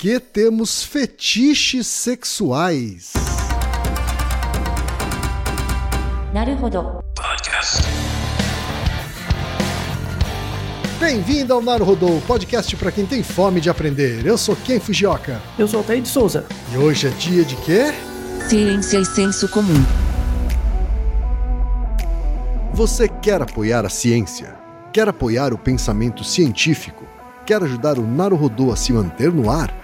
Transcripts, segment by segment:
porque temos fetiches sexuais. Naruhodo. Bem-vindo ao Naruhodô, podcast para quem tem fome de aprender. Eu sou Ken Fujioka. Eu sou Altair de Souza. E hoje é dia de quê? Ciência e senso comum. Você quer apoiar a ciência? Quer apoiar o pensamento científico? Quer ajudar o Naruhodô a se manter no ar?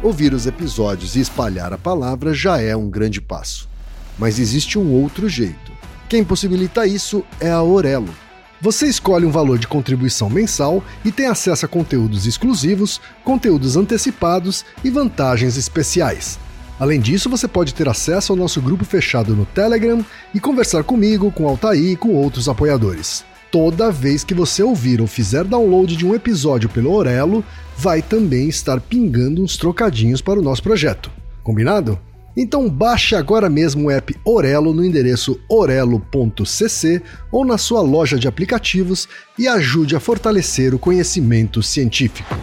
Ouvir os episódios e espalhar a palavra já é um grande passo. Mas existe um outro jeito. Quem possibilita isso é a Orelo. Você escolhe um valor de contribuição mensal e tem acesso a conteúdos exclusivos, conteúdos antecipados e vantagens especiais. Além disso, você pode ter acesso ao nosso grupo fechado no Telegram e conversar comigo, com Altair e com outros apoiadores. Toda vez que você ouvir ou fizer download de um episódio pelo Orelo, vai também estar pingando uns trocadinhos para o nosso projeto. Combinado? Então baixe agora mesmo o app Orelo no endereço orelo.cc ou na sua loja de aplicativos e ajude a fortalecer o conhecimento científico.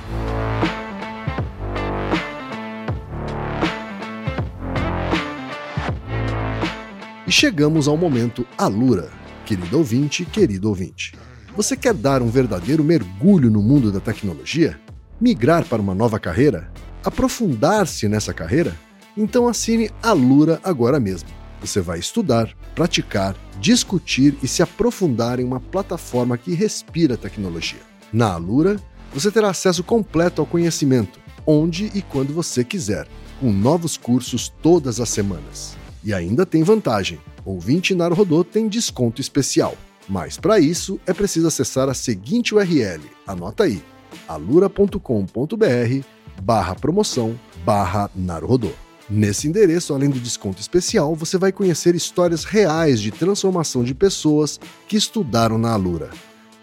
E chegamos ao momento Alura. Querido ouvinte, querido ouvinte. Você quer dar um verdadeiro mergulho no mundo da tecnologia? Migrar para uma nova carreira? Aprofundar-se nessa carreira? Então assine a Lura agora mesmo. Você vai estudar, praticar, discutir e se aprofundar em uma plataforma que respira tecnologia. Na Alura, você terá acesso completo ao conhecimento, onde e quando você quiser, com novos cursos todas as semanas. E ainda tem vantagem: ouvinte Naruhodô tem desconto especial. Mas para isso é preciso acessar a seguinte URL, anota aí, alura.com.br barra promoção barra Naruhodô. Nesse endereço, além do desconto especial, você vai conhecer histórias reais de transformação de pessoas que estudaram na Alura.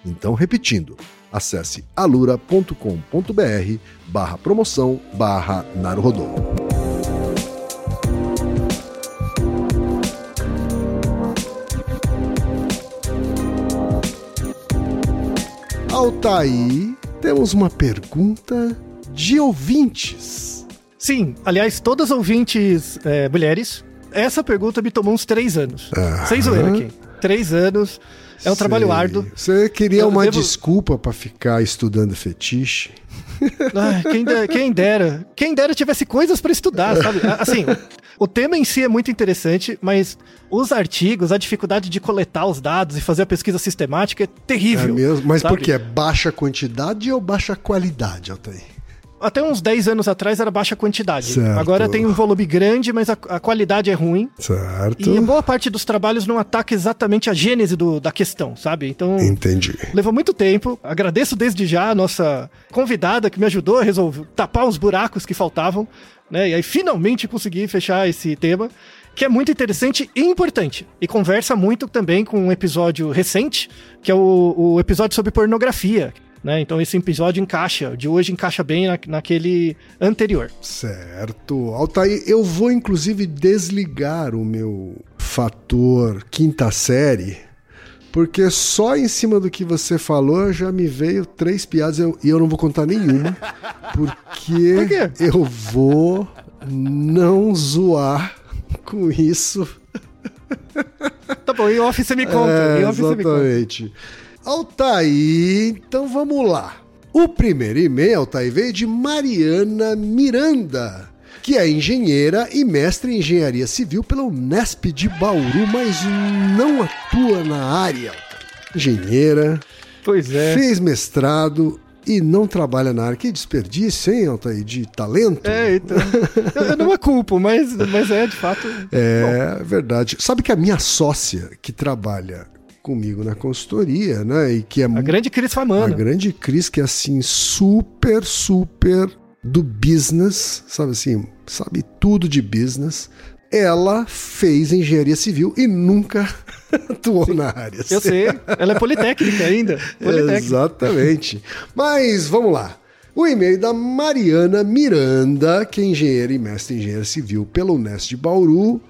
Então, repetindo, acesse alura.com.br barra promoção barra Naruhodô. Altaí, temos uma pergunta de ouvintes. Sim, aliás, todas ouvintes é, mulheres, essa pergunta me tomou uns três anos. Aham. Sem zoeira aqui. Três anos. É um trabalho Sei. árduo. Você queria Eu uma devo- desculpa para ficar estudando fetiche? Ai, quem, de- quem dera. Quem dera tivesse coisas para estudar, sabe? Assim, o tema em si é muito interessante, mas os artigos, a dificuldade de coletar os dados e fazer a pesquisa sistemática é É terrível. mesmo? Mas sabe? por quê? É baixa quantidade ou baixa qualidade, Altair? Até uns 10 anos atrás era baixa quantidade. Certo. Agora tem um volume grande, mas a, a qualidade é ruim. Certo. E boa parte dos trabalhos não ataca exatamente a gênese do- da questão, sabe? Então, Entendi. levou muito tempo. Agradeço desde já a nossa convidada que me ajudou a resolver tapar os buracos que faltavam, né? E aí finalmente consegui fechar esse tema, que é muito interessante e importante. E conversa muito também com um episódio recente, que é o, o episódio sobre pornografia. Né? Então esse episódio encaixa, de hoje encaixa bem na- naquele anterior. Certo. Altair, eu vou inclusive desligar o meu fator quinta série, porque só em cima do que você falou já me veio três piadas eu- e eu não vou contar nenhuma, porque Por eu vou não zoar com isso. Tá bom, em off você me conta. É, me conta. exatamente. Altair, então vamos lá. O primeiro e-mail, Altair, veio de Mariana Miranda, que é engenheira e mestre em engenharia civil pela Unesp de Bauru, mas não atua na área. Engenheira, Pois é. fez mestrado e não trabalha na área. Que desperdício, hein, Altair, de talento? É, então. eu, não a culpo, mas, mas é de fato. É verdade. Sabe que a minha sócia que trabalha comigo na consultoria, né, e que é A grande Cris a Famano. grande Cris, que é assim, super, super do business, sabe assim, sabe tudo de business. Ela fez engenharia civil e nunca atuou na área. Eu sei, ela é politécnica ainda. Politécnica. Exatamente. Mas vamos lá. O e-mail da Mariana Miranda, que é engenheira e mestre em engenharia civil pela Unesp de Bauru.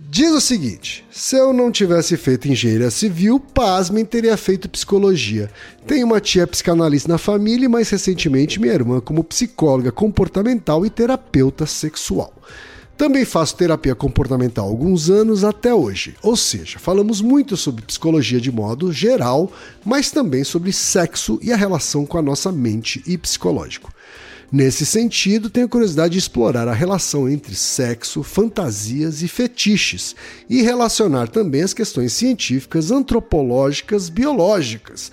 Diz o seguinte: se eu não tivesse feito engenharia civil, pasmem, teria feito psicologia. Tenho uma tia psicanalista na família e, mais recentemente, minha irmã como psicóloga comportamental e terapeuta sexual. Também faço terapia comportamental há alguns anos até hoje. Ou seja, falamos muito sobre psicologia de modo geral, mas também sobre sexo e a relação com a nossa mente e psicológico. Nesse sentido, tenho curiosidade de explorar a relação entre sexo, fantasias e fetiches e relacionar também as questões científicas, antropológicas, biológicas.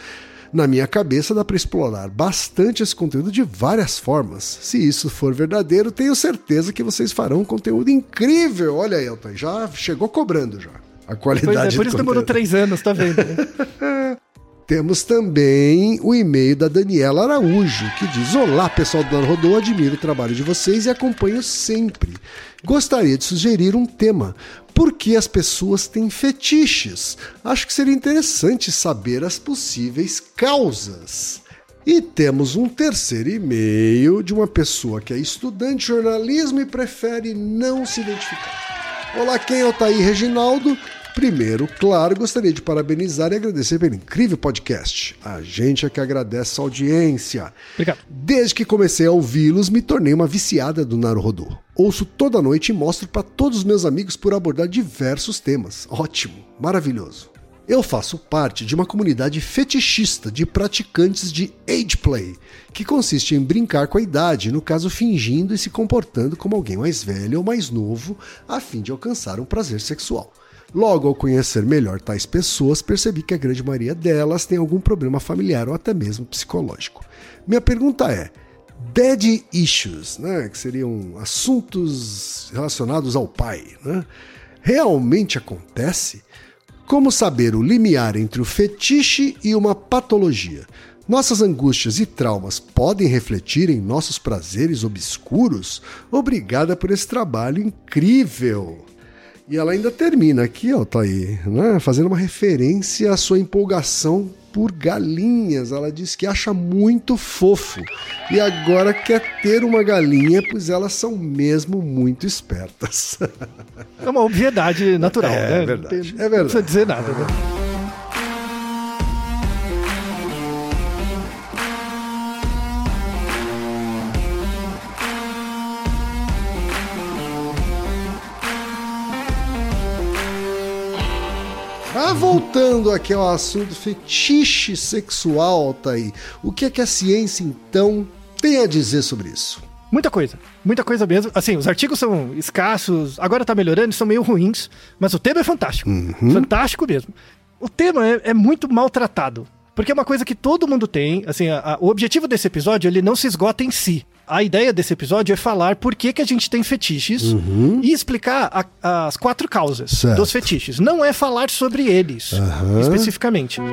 Na minha cabeça dá para explorar bastante esse conteúdo de várias formas. Se isso for verdadeiro, tenho certeza que vocês farão um conteúdo incrível. Olha aí, Elton, já chegou cobrando já. A qualidade Pois é, por isso demorou três anos, tá vendo? né? Temos também o e-mail da Daniela Araújo, que diz: Olá, pessoal do Dano Rodou, admiro o trabalho de vocês e acompanho sempre. Gostaria de sugerir um tema. Por que as pessoas têm fetiches? Acho que seria interessante saber as possíveis causas. E temos um terceiro e-mail de uma pessoa que é estudante de jornalismo e prefere não se identificar. Olá, quem é o Thaí Reginaldo? Primeiro, claro, gostaria de parabenizar e agradecer pelo incrível podcast. A gente é que agradece a audiência. Obrigado. Desde que comecei a ouvi-los, me tornei uma viciada do Naruhodô. Ouço toda noite e mostro para todos os meus amigos por abordar diversos temas. Ótimo, maravilhoso. Eu faço parte de uma comunidade fetichista de praticantes de age play, que consiste em brincar com a idade, no caso fingindo e se comportando como alguém mais velho ou mais novo, a fim de alcançar um prazer sexual. Logo, ao conhecer melhor tais pessoas, percebi que a grande maioria delas tem algum problema familiar ou até mesmo psicológico. Minha pergunta é: Dead issues, né, que seriam assuntos relacionados ao pai, né, realmente acontece? Como saber o limiar entre o fetiche e uma patologia? Nossas angústias e traumas podem refletir em nossos prazeres obscuros? Obrigada por esse trabalho incrível! E ela ainda termina aqui, ó, tá aí, né? Fazendo uma referência à sua empolgação por galinhas. Ela diz que acha muito fofo e agora quer ter uma galinha, pois elas são mesmo muito espertas. É uma obviedade natural, É né? verdade, Não é tem- verdade. Não precisa dizer nada, né? Voltando aqui ao assunto fetiche sexual, tá aí. O que é que a ciência então tem a dizer sobre isso? Muita coisa. Muita coisa mesmo. Assim, os artigos são escassos, agora tá melhorando, são meio ruins, mas o tema é fantástico. Fantástico mesmo. O tema é, é muito maltratado. Porque é uma coisa que todo mundo tem. Assim, a- a- o objetivo desse episódio ele não se esgota em si. A ideia desse episódio é falar por que, que a gente tem fetiches e explicar a- as quatro causas Certo. dos fetiches. Não é falar sobre eles Aham. especificamente.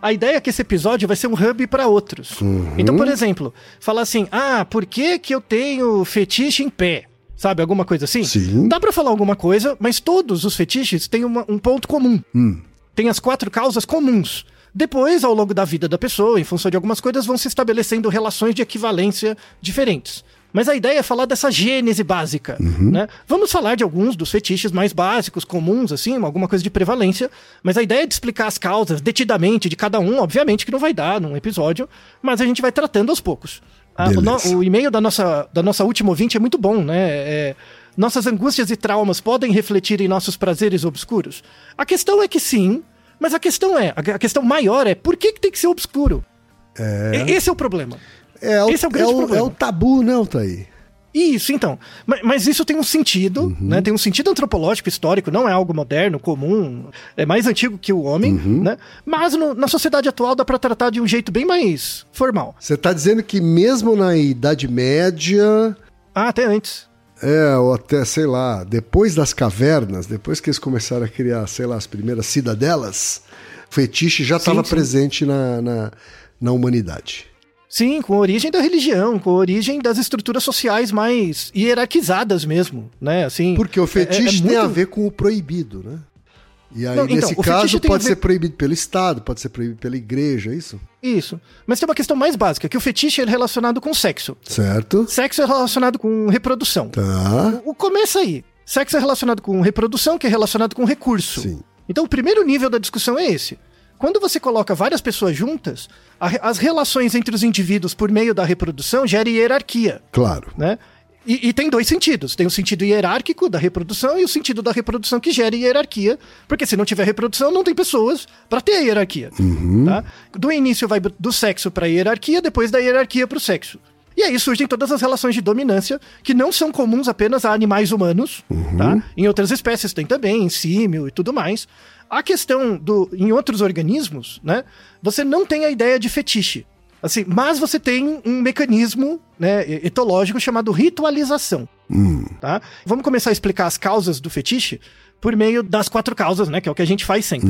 A ideia é que esse episódio vai ser um hub para outros. Então, por exemplo, falar assim: ah, por que, que eu tenho fetiche em pé? Sabe, alguma coisa assim? Sim. Dá pra falar alguma coisa, mas todos os fetiches têm uma- um ponto comum. Tem as quatro causas comuns. Depois, ao longo da vida da pessoa, em função de algumas coisas, vão se estabelecendo relações de equivalência diferentes. Mas a ideia é falar dessa gênese básica, né? Vamos falar de alguns dos fetiches mais básicos, comuns, assim, alguma coisa de prevalência, mas a ideia é de explicar as causas detidamente de cada um, obviamente que não vai dar num episódio, mas a gente vai tratando aos poucos. Ah, o, no- o e-mail da nossa, da nossa última ouvinte é muito bom, né? É, nossas angústias e traumas podem refletir em nossos prazeres obscuros? A questão é que sim, mas a questão é, a questão maior é, por que, que tem que ser obscuro? É. Esse é o problema. É o, Esse é o grande é o, problema. é o tabu, né, Altair? Isso, então. Mas, mas isso tem um sentido, Uhum. né? Tem um sentido antropológico, histórico, não é algo moderno, comum, é mais antigo que o homem, Uhum. né? Mas no- na sociedade atual dá pra tratar de um jeito bem mais formal. Você tá dizendo que mesmo na Idade Média, Ah, até antes. É, ou até, sei lá, depois das cavernas, depois que eles começaram a criar, sei lá, as primeiras cidadelas, fetiche já estava presente na, na, na humanidade. Sim, com a origem da religião, com a origem das estruturas sociais mais hierarquizadas mesmo, né? Assim, Porque o é- é- é fetiche tem a muito- ver com o proibido, né? E aí, Não, então, nesse o caso, pode ver- ser proibido pelo Estado, pode ser proibido pela igreja, é isso? Isso. Mas tem uma questão mais básica, que o fetiche é relacionado com sexo. Certo? Sexo é relacionado com reprodução. Tá. O começa aí. Sexo é relacionado com reprodução, que é relacionado com recurso. Sim. Então o primeiro nível da discussão é esse. Quando você coloca várias pessoas juntas, a as relações entre os indivíduos por meio da reprodução gera hierarquia, Claro. né? E, e tem dois sentidos. Tem o sentido hierárquico da reprodução e o sentido da reprodução que gera hierarquia. Porque se não tiver reprodução, não tem pessoas para ter a hierarquia. Tá? Do início vai do sexo para a hierarquia, depois da hierarquia para o sexo. E aí surgem todas as relações de dominância que não são comuns apenas a animais humanos. Tá? Em outras espécies tem também, em símio e tudo mais. A questão do em outros organismos, né? Você não tem a ideia de fetiche. Assim, mas você tem um mecanismo né, etológico chamado ritualização. Tá? Vamos começar a explicar as causas do fetiche por meio das quatro causas, né? Que é o que a gente faz sempre.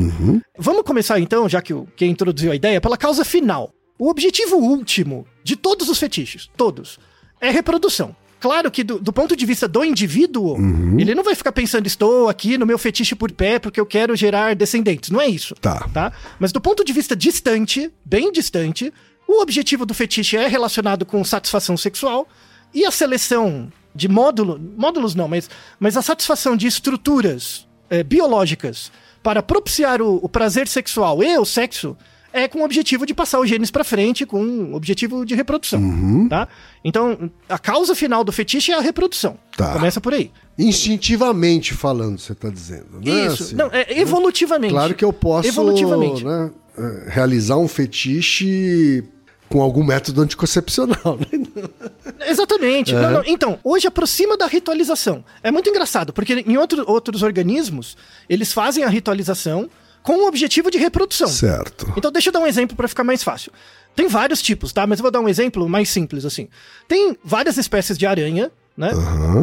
Vamos começar então, já que o quem introduziu a ideia, pela causa final. O objetivo último de todos os fetiches, todos, é reprodução. Claro que do, do ponto de vista do indivíduo, ele não vai ficar pensando, estou aqui no meu fetiche por pé porque eu quero gerar descendentes. Não é isso Tá. tá? Mas do ponto de vista distante, bem distante, o objetivo do fetiche é relacionado com satisfação sexual e a seleção de módulo, módulos não, mas, mas a satisfação de estruturas eh, biológicas para propiciar o, o prazer sexual e o sexo é com o objetivo de passar os genes para frente, com o objetivo de reprodução, tá? Então, a causa final do fetiche é a reprodução. Tá. Começa por aí. Instintivamente falando, você está dizendo, né? Isso. Assim, Não, é evolutivamente. Claro que eu posso Evolutivamente. né, eh, realizar um fetiche com algum método anticoncepcional, né? Exatamente. Não, não, Então, hoje aproxima da ritualização. É muito engraçado, porque em outro, outros organismos, eles fazem a ritualização com o objetivo de reprodução. Certo. Então, deixa eu dar um exemplo para ficar mais fácil. Tem vários tipos, tá? Mas eu vou dar um exemplo mais simples, assim. Tem várias espécies de aranha, né?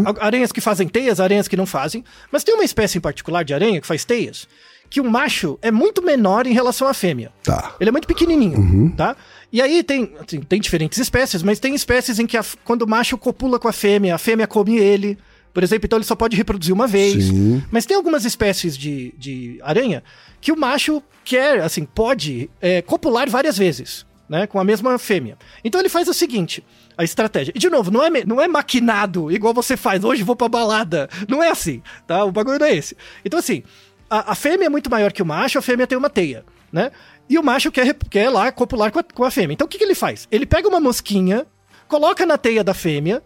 A- Aranhas que fazem teias, aranhas que não fazem. Mas tem uma espécie em particular de aranha que faz teias, que o macho é muito menor em relação à fêmea. Tá. Ele é muito pequenininho, tá? E aí tem, assim, tem diferentes espécies, mas tem espécies em que a- quando o macho copula com a fêmea, a fêmea come ele. Por exemplo, então ele só pode reproduzir uma vez. Sim. Mas tem algumas espécies de, de aranha que o macho quer, assim, pode é, copular várias vezes, né? Com a mesma fêmea. Então ele faz o seguinte: a estratégia. E de novo, não é, não é maquinado igual você faz, hoje vou pra balada. Não é assim, tá? O bagulho não é esse. Então, assim, a, a fêmea é muito maior que o macho, a fêmea tem uma teia, né? E o macho quer, quer lá copular com a, com a fêmea. Então o que, que ele faz? Ele pega uma mosquinha, coloca na teia da fêmea.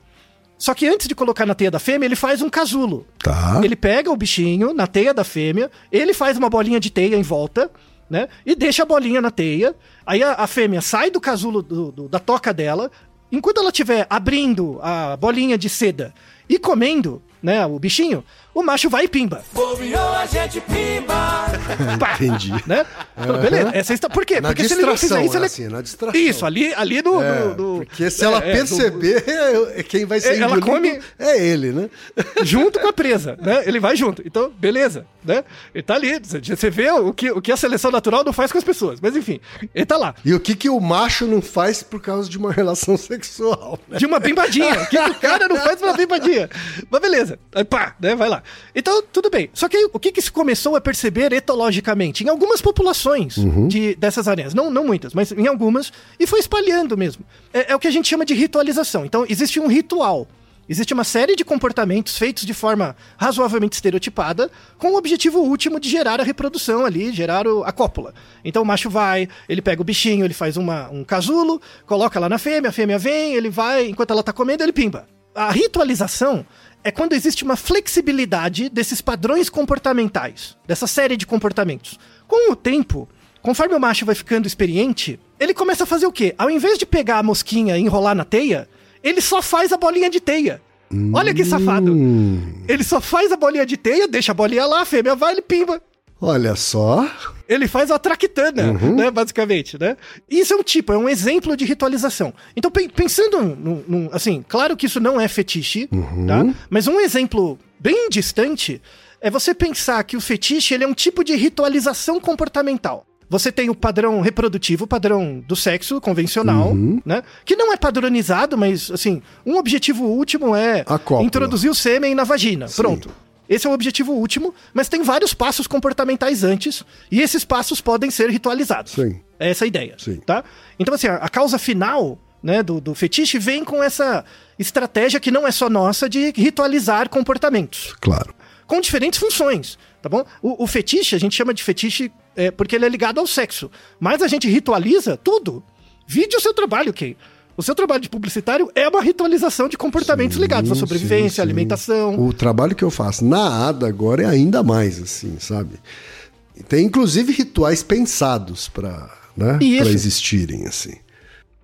Só que antes de colocar na teia da fêmea, ele faz um casulo. Tá. Ele pega o bichinho na teia da fêmea, ele faz uma bolinha de teia em volta, né? E deixa a bolinha na teia. Aí a, a fêmea sai do casulo do- do- da toca dela. Enquanto ela estiver abrindo a bolinha de seda e comendo, né, o bichinho, o macho vai e pimba. Bobeou a gente pimba. Pá, Entendi. Né? Beleza, essa está... Por quê? Na Porque se ele não fizer isso, né, ele... assim, na distração. Isso, ali, ali no... É, no- no- porque se ela é, é, perceber, é quem vai ser Ela come- é ele, né? junto com a presa, né? Ele vai junto. Então, beleza, né? Ele tá ali. Você- Você vê o que, o que a seleção natural não faz com as pessoas. Mas enfim, ele tá lá. E o que, que o macho não faz por causa de uma relação sexual, né? De uma bimbadinha. O que, que o cara não faz pra uma bimbadinha? Mas beleza. Aí pá, né? Vai lá. Então, tudo bem. Só que o que, que se começou a perceber etologicamente? Em algumas populações de, dessas aranhas. Não, não muitas, mas em algumas. E foi espalhando mesmo. É, é o que a gente chama de ritualização. Então, existe um ritual. Existe uma série de comportamentos feitos de forma razoavelmente estereotipada, com o objetivo último de gerar a reprodução ali, gerar o- a cópula. Então o macho vai, ele pega o bichinho, ele faz uma- um casulo, coloca lá na fêmea, a fêmea vem, ele vai, enquanto ela tá comendo, ele pimba. A ritualização é quando existe uma flexibilidade desses padrões comportamentais, dessa série de comportamentos. Com o tempo, conforme o macho vai ficando experiente, ele começa a fazer o quê? Ao invés de pegar a mosquinha e enrolar na teia, ele só faz a bolinha de teia. Olha que safado. Ele só faz a bolinha de teia, deixa a bolinha lá, a fêmea vai, ele pimba. Olha só. Ele faz a traquitana, né, basicamente, né? Isso é um tipo, é um exemplo de ritualização. Então, pen- pensando num, num- assim, claro que isso não é fetiche, tá? Mas um exemplo bem distante é você pensar que o fetiche ele é um tipo de ritualização comportamental. Você tem o padrão reprodutivo, o padrão do sexo convencional, né? Que não é padronizado, mas, assim, um objetivo último é introduzir o sêmen na vagina. Pronto. Esse é o objetivo último, mas tem vários passos comportamentais antes, e esses passos podem ser ritualizados. Sim. É essa a ideia. Sim. Tá? Então, assim, a, a causa final né, do, do fetiche vem com essa estratégia que não é só nossa de ritualizar comportamentos Claro. com diferentes funções, tá bom? O, o fetiche, a gente chama de fetiche é, porque ele é ligado ao sexo, mas a gente ritualiza tudo. Vide o seu trabalho, Kay. O seu trabalho de publicitário é uma ritualização de comportamentos ligados à Sim, sobrevivência, sim, à sim. alimentação. O trabalho que eu faço na ADA agora é ainda mais, assim, sabe? Tem inclusive rituais pensados para né, pra existirem, assim.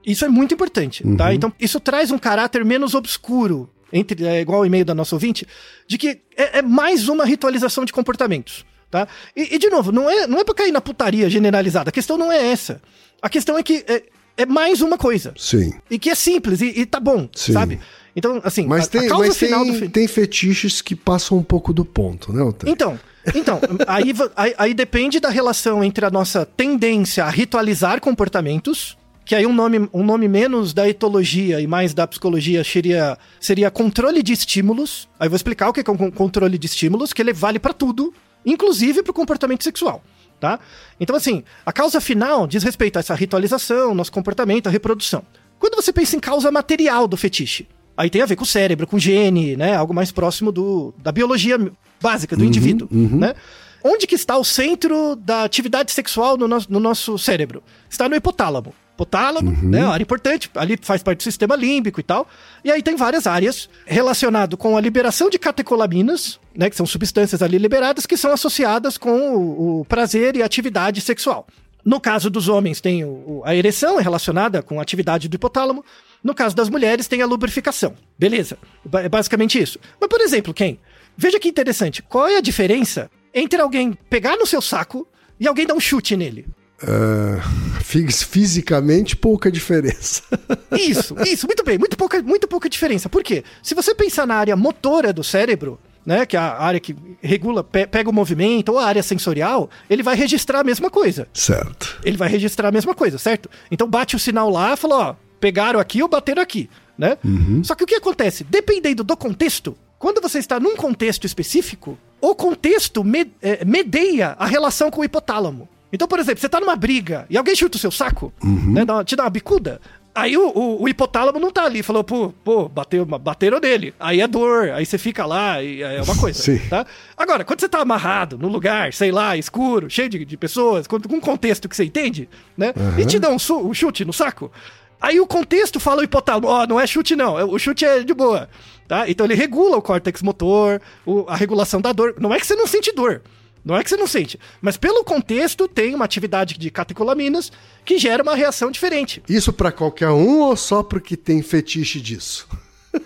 Isso é muito importante, tá? Então, isso traz um caráter menos obscuro, entre, é, igual o e-mail da nossa ouvinte, de que é, é mais uma ritualização de comportamentos, tá? E, e, de novo, não é, não é pra cair na putaria generalizada, a questão não é essa. A questão é que é, é mais uma coisa. Sim. E que é simples e, e tá bom, Sim. sabe? Então, assim, Mas a, tem, a mas tem, tem fetiches que passam um pouco do ponto, né, Otávio? Então, então aí, aí, aí depende da relação entre a nossa tendência a ritualizar comportamentos, que aí um nome, um nome menos da etologia e mais da psicologia seria, seria controle de estímulos. Aí eu vou explicar o que é um con- controle de estímulos, que ele vale pra tudo, inclusive pro comportamento sexual. Tá? Então, assim, a causa final diz respeito a essa ritualização, nosso comportamento, a reprodução. Quando você pensa em causa material do fetiche, aí tem a ver com o cérebro, com o gene, né? Algo mais próximo do, da biologia básica do indivíduo, né? Onde que está o centro da atividade sexual no nosso, no nosso cérebro? Está no hipotálamo. Hipotálamo, né? Uma área importante, ali faz parte do sistema límbico e tal. E aí tem várias áreas relacionado com a liberação de catecolaminas, né? Que são substâncias ali liberadas que são associadas com o, o prazer e atividade sexual. No caso dos homens, tem o- a ereção, é relacionada com a atividade do hipotálamo. No caso das mulheres, tem a lubrificação. Beleza. É basicamente isso. Mas, por exemplo, quem? Veja que interessante. Qual é a diferença entre alguém pegar no seu saco e alguém dar um chute nele? Fis- fisicamente, pouca diferença. Isso, isso, muito bem, muito pouca, muito pouca diferença. Por quê? Se você pensar na área motora do cérebro, né, que é a área que regula, pe- pega o movimento, ou a área sensorial, ele vai registrar a mesma coisa. certo. ele vai registrar a mesma coisa, certo? Então bate o sinal lá e fala, ó, pegaram aqui ou bateram aqui, né? Só que o que acontece? Dependendo do contexto, quando você está num contexto específico, o contexto me- é, medeia a relação com o hipotálamo. Então, por exemplo, você tá numa briga e alguém chuta o seu saco, né, dá te dá uma bicuda. Aí o, o- o hipotálamo não tá ali, falou, pô, pô, bateu, bateram nele. Aí é dor, aí você fica lá e é uma coisa, Sim. tá? Agora, quando você tá amarrado num lugar, sei lá, escuro, cheio de, de pessoas, com, com um contexto que você entende, né? E te dá um, um chute no saco, aí o contexto fala o hipotálamo, ó, não é chute não, é- o chute é de boa, tá? Então ele regula o córtex motor, o- a regulação da dor. Não é que você não sente dor, não é que você não sente, mas pelo contexto tem uma atividade de catecolaminas que gera uma reação diferente. Isso pra qualquer um ou só porque tem fetiche disso?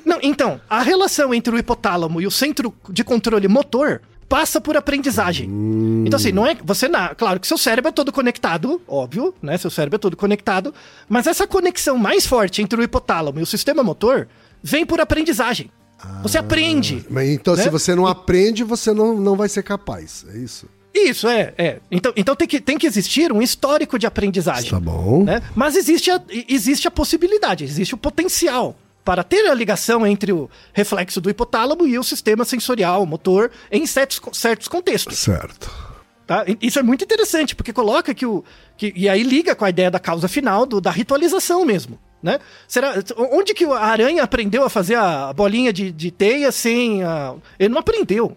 Não, então, a relação entre o hipotálamo e o centro de controle motor passa por aprendizagem. Então, assim, não é. Você na, Claro que seu cérebro é todo conectado, óbvio, né? Seu cérebro é todo conectado. Mas essa conexão mais forte entre o hipotálamo e o sistema motor vem por aprendizagem. Você aprende. Mas então, Né? se você não aprende, você não, não vai ser capaz. É isso? Isso, é, é. Então, então tem, que, tem que existir um histórico de aprendizagem. Tá bom. né? Mas existe a, existe a possibilidade, existe o potencial para ter a ligação entre o reflexo do hipotálamo e o sistema sensorial, motor, em certos, certos contextos. Certo. Tá? Isso é muito interessante, porque coloca que o. Que, e aí liga com a ideia da causa final, do- da ritualização mesmo. Né? Será, onde que a aranha aprendeu a fazer a bolinha de, de teia sem. A, ele não aprendeu.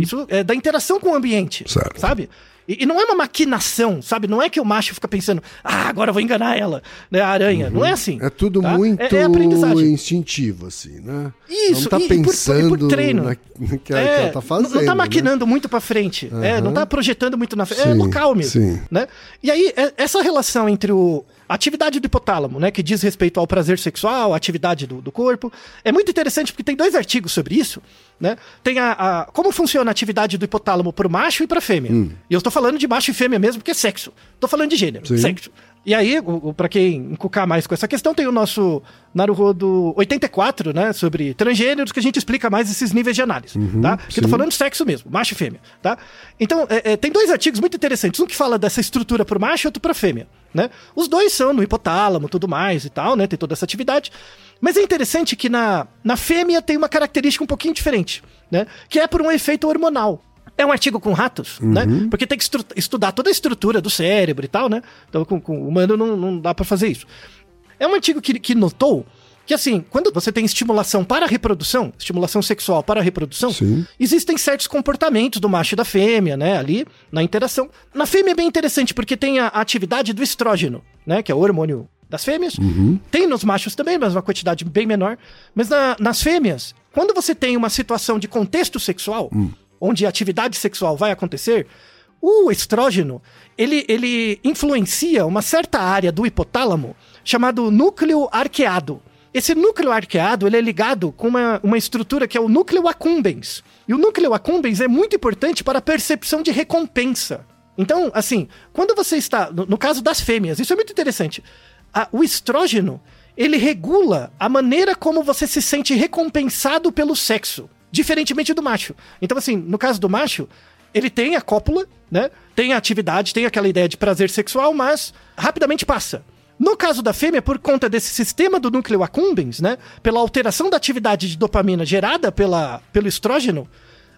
Isso é da interação com o ambiente. Uhum. Certo. Sabe? E, e não é uma maquinação, sabe? Não é que o macho fica pensando, ah, agora eu vou enganar ela, né? A aranha. Não é assim. É tudo tá? muito É, é instintivo, assim, né? Isso, não tá e- e por- e por pensando treino. na, no que, É, que ela tá fazendo. Não, não tá né? maquinando muito pra frente. É, não tá projetando muito na frente. É Sim, local mesmo. sim. Né? E aí, é- essa relação entre o. a atividade do hipotálamo, né, que diz respeito ao prazer sexual, a atividade do, do corpo, é muito interessante porque tem dois artigos sobre isso, né? Tem a, a- como funciona a atividade do hipotálamo pro macho e pra fêmea. Hum. E eu estou falando de macho e fêmea mesmo, porque é sexo. Tô falando de gênero, Sim. sexo. E aí, o, o, pra quem encucar mais com essa questão, tem o nosso Naruhodo 84, né? Sobre transgêneros, que a gente explica mais esses níveis de análise, Uhum, tá? Que eu tô falando de sexo mesmo, macho e fêmea, tá? Então, é, é, tem dois artigos muito interessantes. Um que fala dessa estrutura pro macho e outro pra fêmea, né? Os dois são no hipotálamo, tudo mais e tal, né? Tem toda essa atividade. Mas é interessante que na, na fêmea tem uma característica um pouquinho diferente, né? Que é por um efeito hormonal. É um artigo com ratos, né? Porque tem que estudar toda a estrutura do cérebro e tal, né? Então, com, com o humano não, não dá pra fazer isso. É um artigo que, que notou que, assim, quando você tem estimulação para a reprodução, estimulação sexual para a reprodução, Sim. existem certos comportamentos do macho e da fêmea, né, ali, na interação. Na fêmea é bem interessante, porque tem a, atividade do estrógeno, né, que é o hormônio das fêmeas. Tem nos machos também, mas uma quantidade bem menor. Mas na- nas fêmeas, quando você tem uma situação de contexto sexual, onde a atividade sexual vai acontecer, o estrógeno, ele, ele influencia uma certa área do hipotálamo chamado núcleo arqueado. Esse núcleo arqueado, ele é ligado com uma, uma estrutura que é o núcleo accumbens. E o núcleo accumbens é muito importante para a percepção de recompensa. Então, assim, quando você está, no, no caso das fêmeas, isso é muito interessante. A- o estrógeno, ele regula a maneira como você se sente recompensado pelo sexo, diferentemente do macho. Então, assim, no caso do macho, ele tem a cópula, né? Tem a atividade, tem aquela ideia de prazer sexual, mas rapidamente passa. No caso da fêmea, por conta desse sistema do núcleo accumbens, né? Pela alteração da atividade de dopamina gerada pela, pelo estrógeno,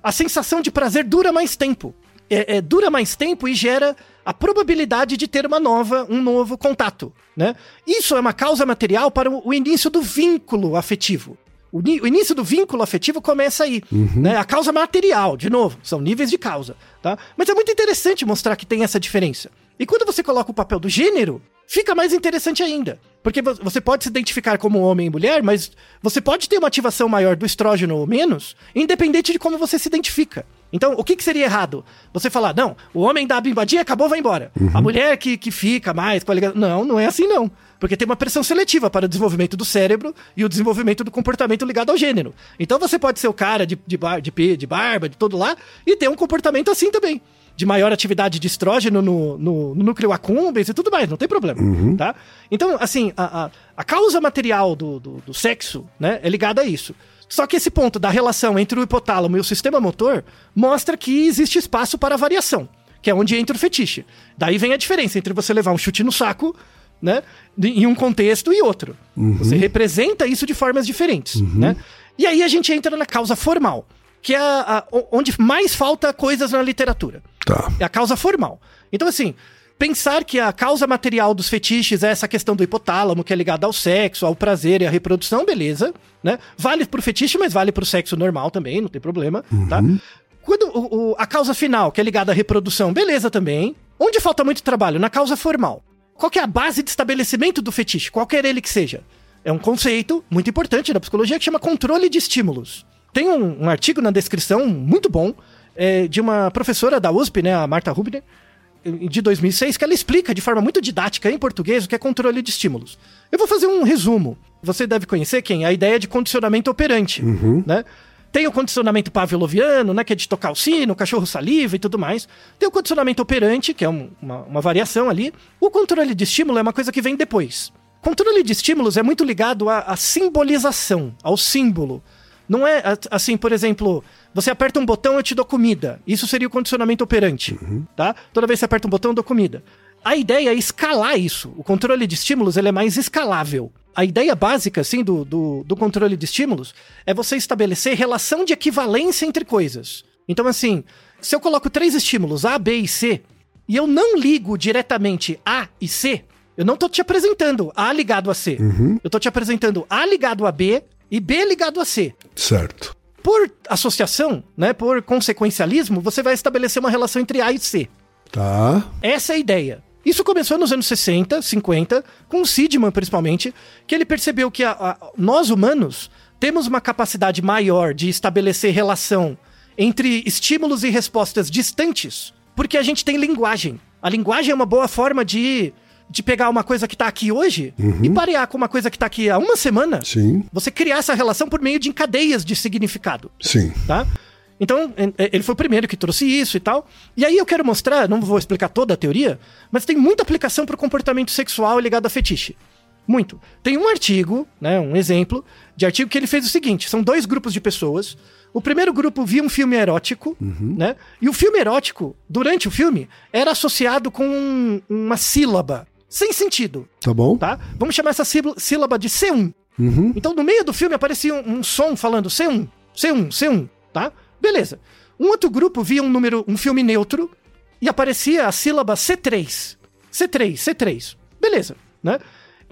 a sensação de prazer dura mais tempo. É, é, dura mais tempo e gera a probabilidade de ter uma nova, um novo contato, né? Isso é uma causa material para o, o início do vínculo afetivo. O, o início do vínculo afetivo começa aí, né? A causa material, de novo, são níveis de causa, tá? Mas é muito interessante mostrar que tem essa diferença. E quando você coloca o papel do gênero, fica mais interessante ainda. Porque vo- você pode se identificar como homem e mulher, mas você pode ter uma ativação maior do estrógeno ou menos, independente de como você se identifica. Então, o que, que seria errado? Você falar, não, o homem dá a bimbadinha, acabou, vai embora. A mulher que, que fica mais com a ligação. Não, não é assim, não. Porque tem uma pressão seletiva para o desenvolvimento do cérebro e o desenvolvimento do comportamento ligado ao gênero. Então você pode ser o cara de, de, bar, de, de barba, de todo lá, e ter um comportamento assim também. De maior atividade de estrógeno no, no, no núcleo accumbens e tudo mais, não tem problema, tá? Então, assim, a, a, a causa material do, do, do sexo, né, é ligada a isso. Só que esse ponto da relação entre o hipotálamo e o sistema motor mostra que existe espaço para variação, que é onde entra o fetiche. Daí vem a diferença entre você levar um chute no saco, né, em um contexto e outro. Você representa isso de formas diferentes, né? E aí a gente entra na causa formal, que é a- a- onde mais falta coisas na literatura. Tá. É a causa formal. Então, assim, pensar que a causa material dos fetiches é essa questão do hipotálamo, que é ligada ao sexo, ao prazer e à reprodução, beleza, né? Vale pro fetiche, mas vale pro sexo normal também, não tem problema, tá? Quando o- o- a causa final, que é ligada à reprodução, beleza também. Onde falta muito trabalho? Na causa formal. Qual que é a base de estabelecimento do fetiche? Qualquer ele que seja. É um conceito muito importante na psicologia que chama controle de estímulos. Tem um, um artigo na descrição muito bom é, de uma professora da USP, né, a Marta Rubner, de 2006, que ela explica de forma muito didática em português o que é controle de estímulos. Eu vou fazer um resumo. Você deve conhecer quem? A ideia de condicionamento operante, né? Tem o condicionamento pavloviano, né, que é de tocar o sino, o cachorro saliva e tudo mais. Tem o condicionamento operante, que é um- uma, uma variação ali. O controle de estímulo é uma coisa que vem depois. Controle de estímulos é muito ligado à, à simbolização, ao símbolo. Não é assim, por exemplo, você aperta um botão, eu te dou comida. Isso seria o condicionamento operante, tá? Toda vez que você aperta um botão, eu dou comida. A ideia é escalar isso. O controle de estímulos ele é mais escalável. A ideia básica, assim, do, do, do controle de estímulos é você estabelecer relação de equivalência entre coisas. Então, assim, se eu coloco três estímulos, A, B e C, e eu não ligo diretamente A e C, eu não tô te apresentando A ligado a C. Eu tô te apresentando A ligado a B e B ligado a C. Certo. Por associação, né, por consequencialismo, você vai estabelecer uma relação entre A e C. Tá. Essa é a ideia. Isso começou nos anos 60, 50, com o Sidman principalmente, que ele percebeu que a- a- nós humanos temos uma capacidade maior de estabelecer relação entre estímulos e respostas distantes, porque a gente tem linguagem. A linguagem é uma boa forma de, de pegar uma coisa que está aqui hoje e parear com uma coisa que está aqui há uma semana. Sim. Você criar essa relação por meio de cadeias de significado Sim. tá? Então, en- eh, ele foi o primeiro que trouxe isso e tal. E aí eu quero mostrar, não vou explicar toda a teoria, mas tem muita aplicação para o comportamento sexual ligado a fetiche. Muito. Tem um artigo, né, um exemplo de artigo que ele fez o seguinte: são dois grupos de pessoas. O primeiro grupo via um filme erótico, né? E o filme erótico, durante o filme, era associado com um- uma sílaba sem sentido, Tá bom? tá? Vamos chamar essa síl- sílaba de C1. Uhum. Então, no meio do filme aparecia um, um som falando C1, C1, C1, tá? Beleza. Um outro grupo via um número, um filme neutro e aparecia a sílaba C3. C3, C3. Beleza, né?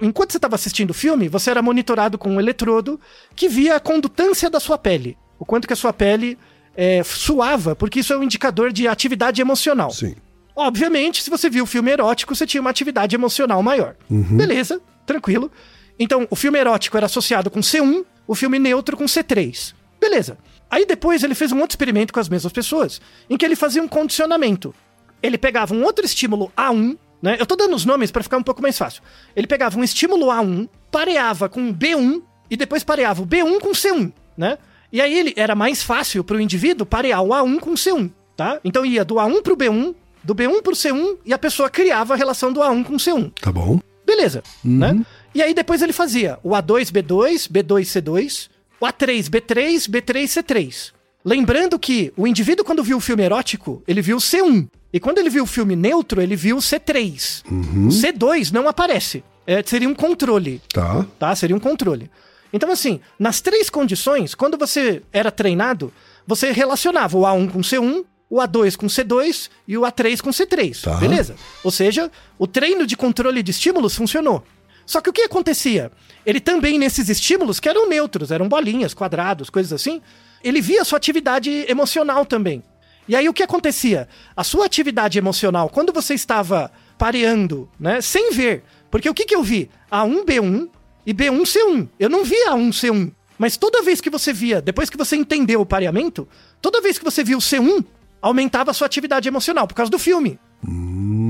Enquanto você estava assistindo o filme, você era monitorado com um eletrodo que via a condutância da sua pele. O quanto que a sua pele é, suava, porque isso é um indicador de atividade emocional. Sim. Obviamente, se você viu o filme erótico, você tinha uma atividade emocional maior. Beleza, tranquilo. Então, o filme erótico era associado com C1, o filme neutro com C3. Beleza. Aí depois ele fez um outro experimento com as mesmas pessoas, em que ele fazia um condicionamento. Ele pegava um outro estímulo A1, né? Eu tô dando os nomes para ficar um pouco mais fácil. Ele pegava um estímulo A1, pareava com B1 e depois pareava o B1 com C1, né? E aí ele era mais fácil para o indivíduo parear o A1 com o C1, tá? Então ia do A1 pro B1, do B1 pro C1 e a pessoa criava a relação do A1 com o C1. Tá bom. Beleza, né? E aí depois ele fazia o A2, B2, B2, C2, o A3, B3, B3, C3. Lembrando que o indivíduo, quando viu o filme erótico, ele viu o C1. E quando ele viu o filme neutro, ele viu o C3. O C2 não aparece. É, seria um controle Tá. tá? Seria um controle. Então, assim, nas três condições, quando você era treinado, você relacionava o A1 com o C1, o A2 com o C2 e o A3 com o C3. Tá. Beleza? Ou seja, o treino de controle de estímulos funcionou. Só que o que acontecia? Ele também, nesses estímulos, que eram neutros, eram bolinhas, quadrados, coisas assim, ele via a sua atividade emocional também. E aí o que acontecia? A sua atividade emocional, quando você estava pareando, né, sem ver, porque o que, que eu vi? A1B1 e B1C1. Eu não via A1C1. Mas toda vez que você via, depois que você entendeu o pareamento, toda vez que você via o C1, aumentava a sua atividade emocional, por causa do filme.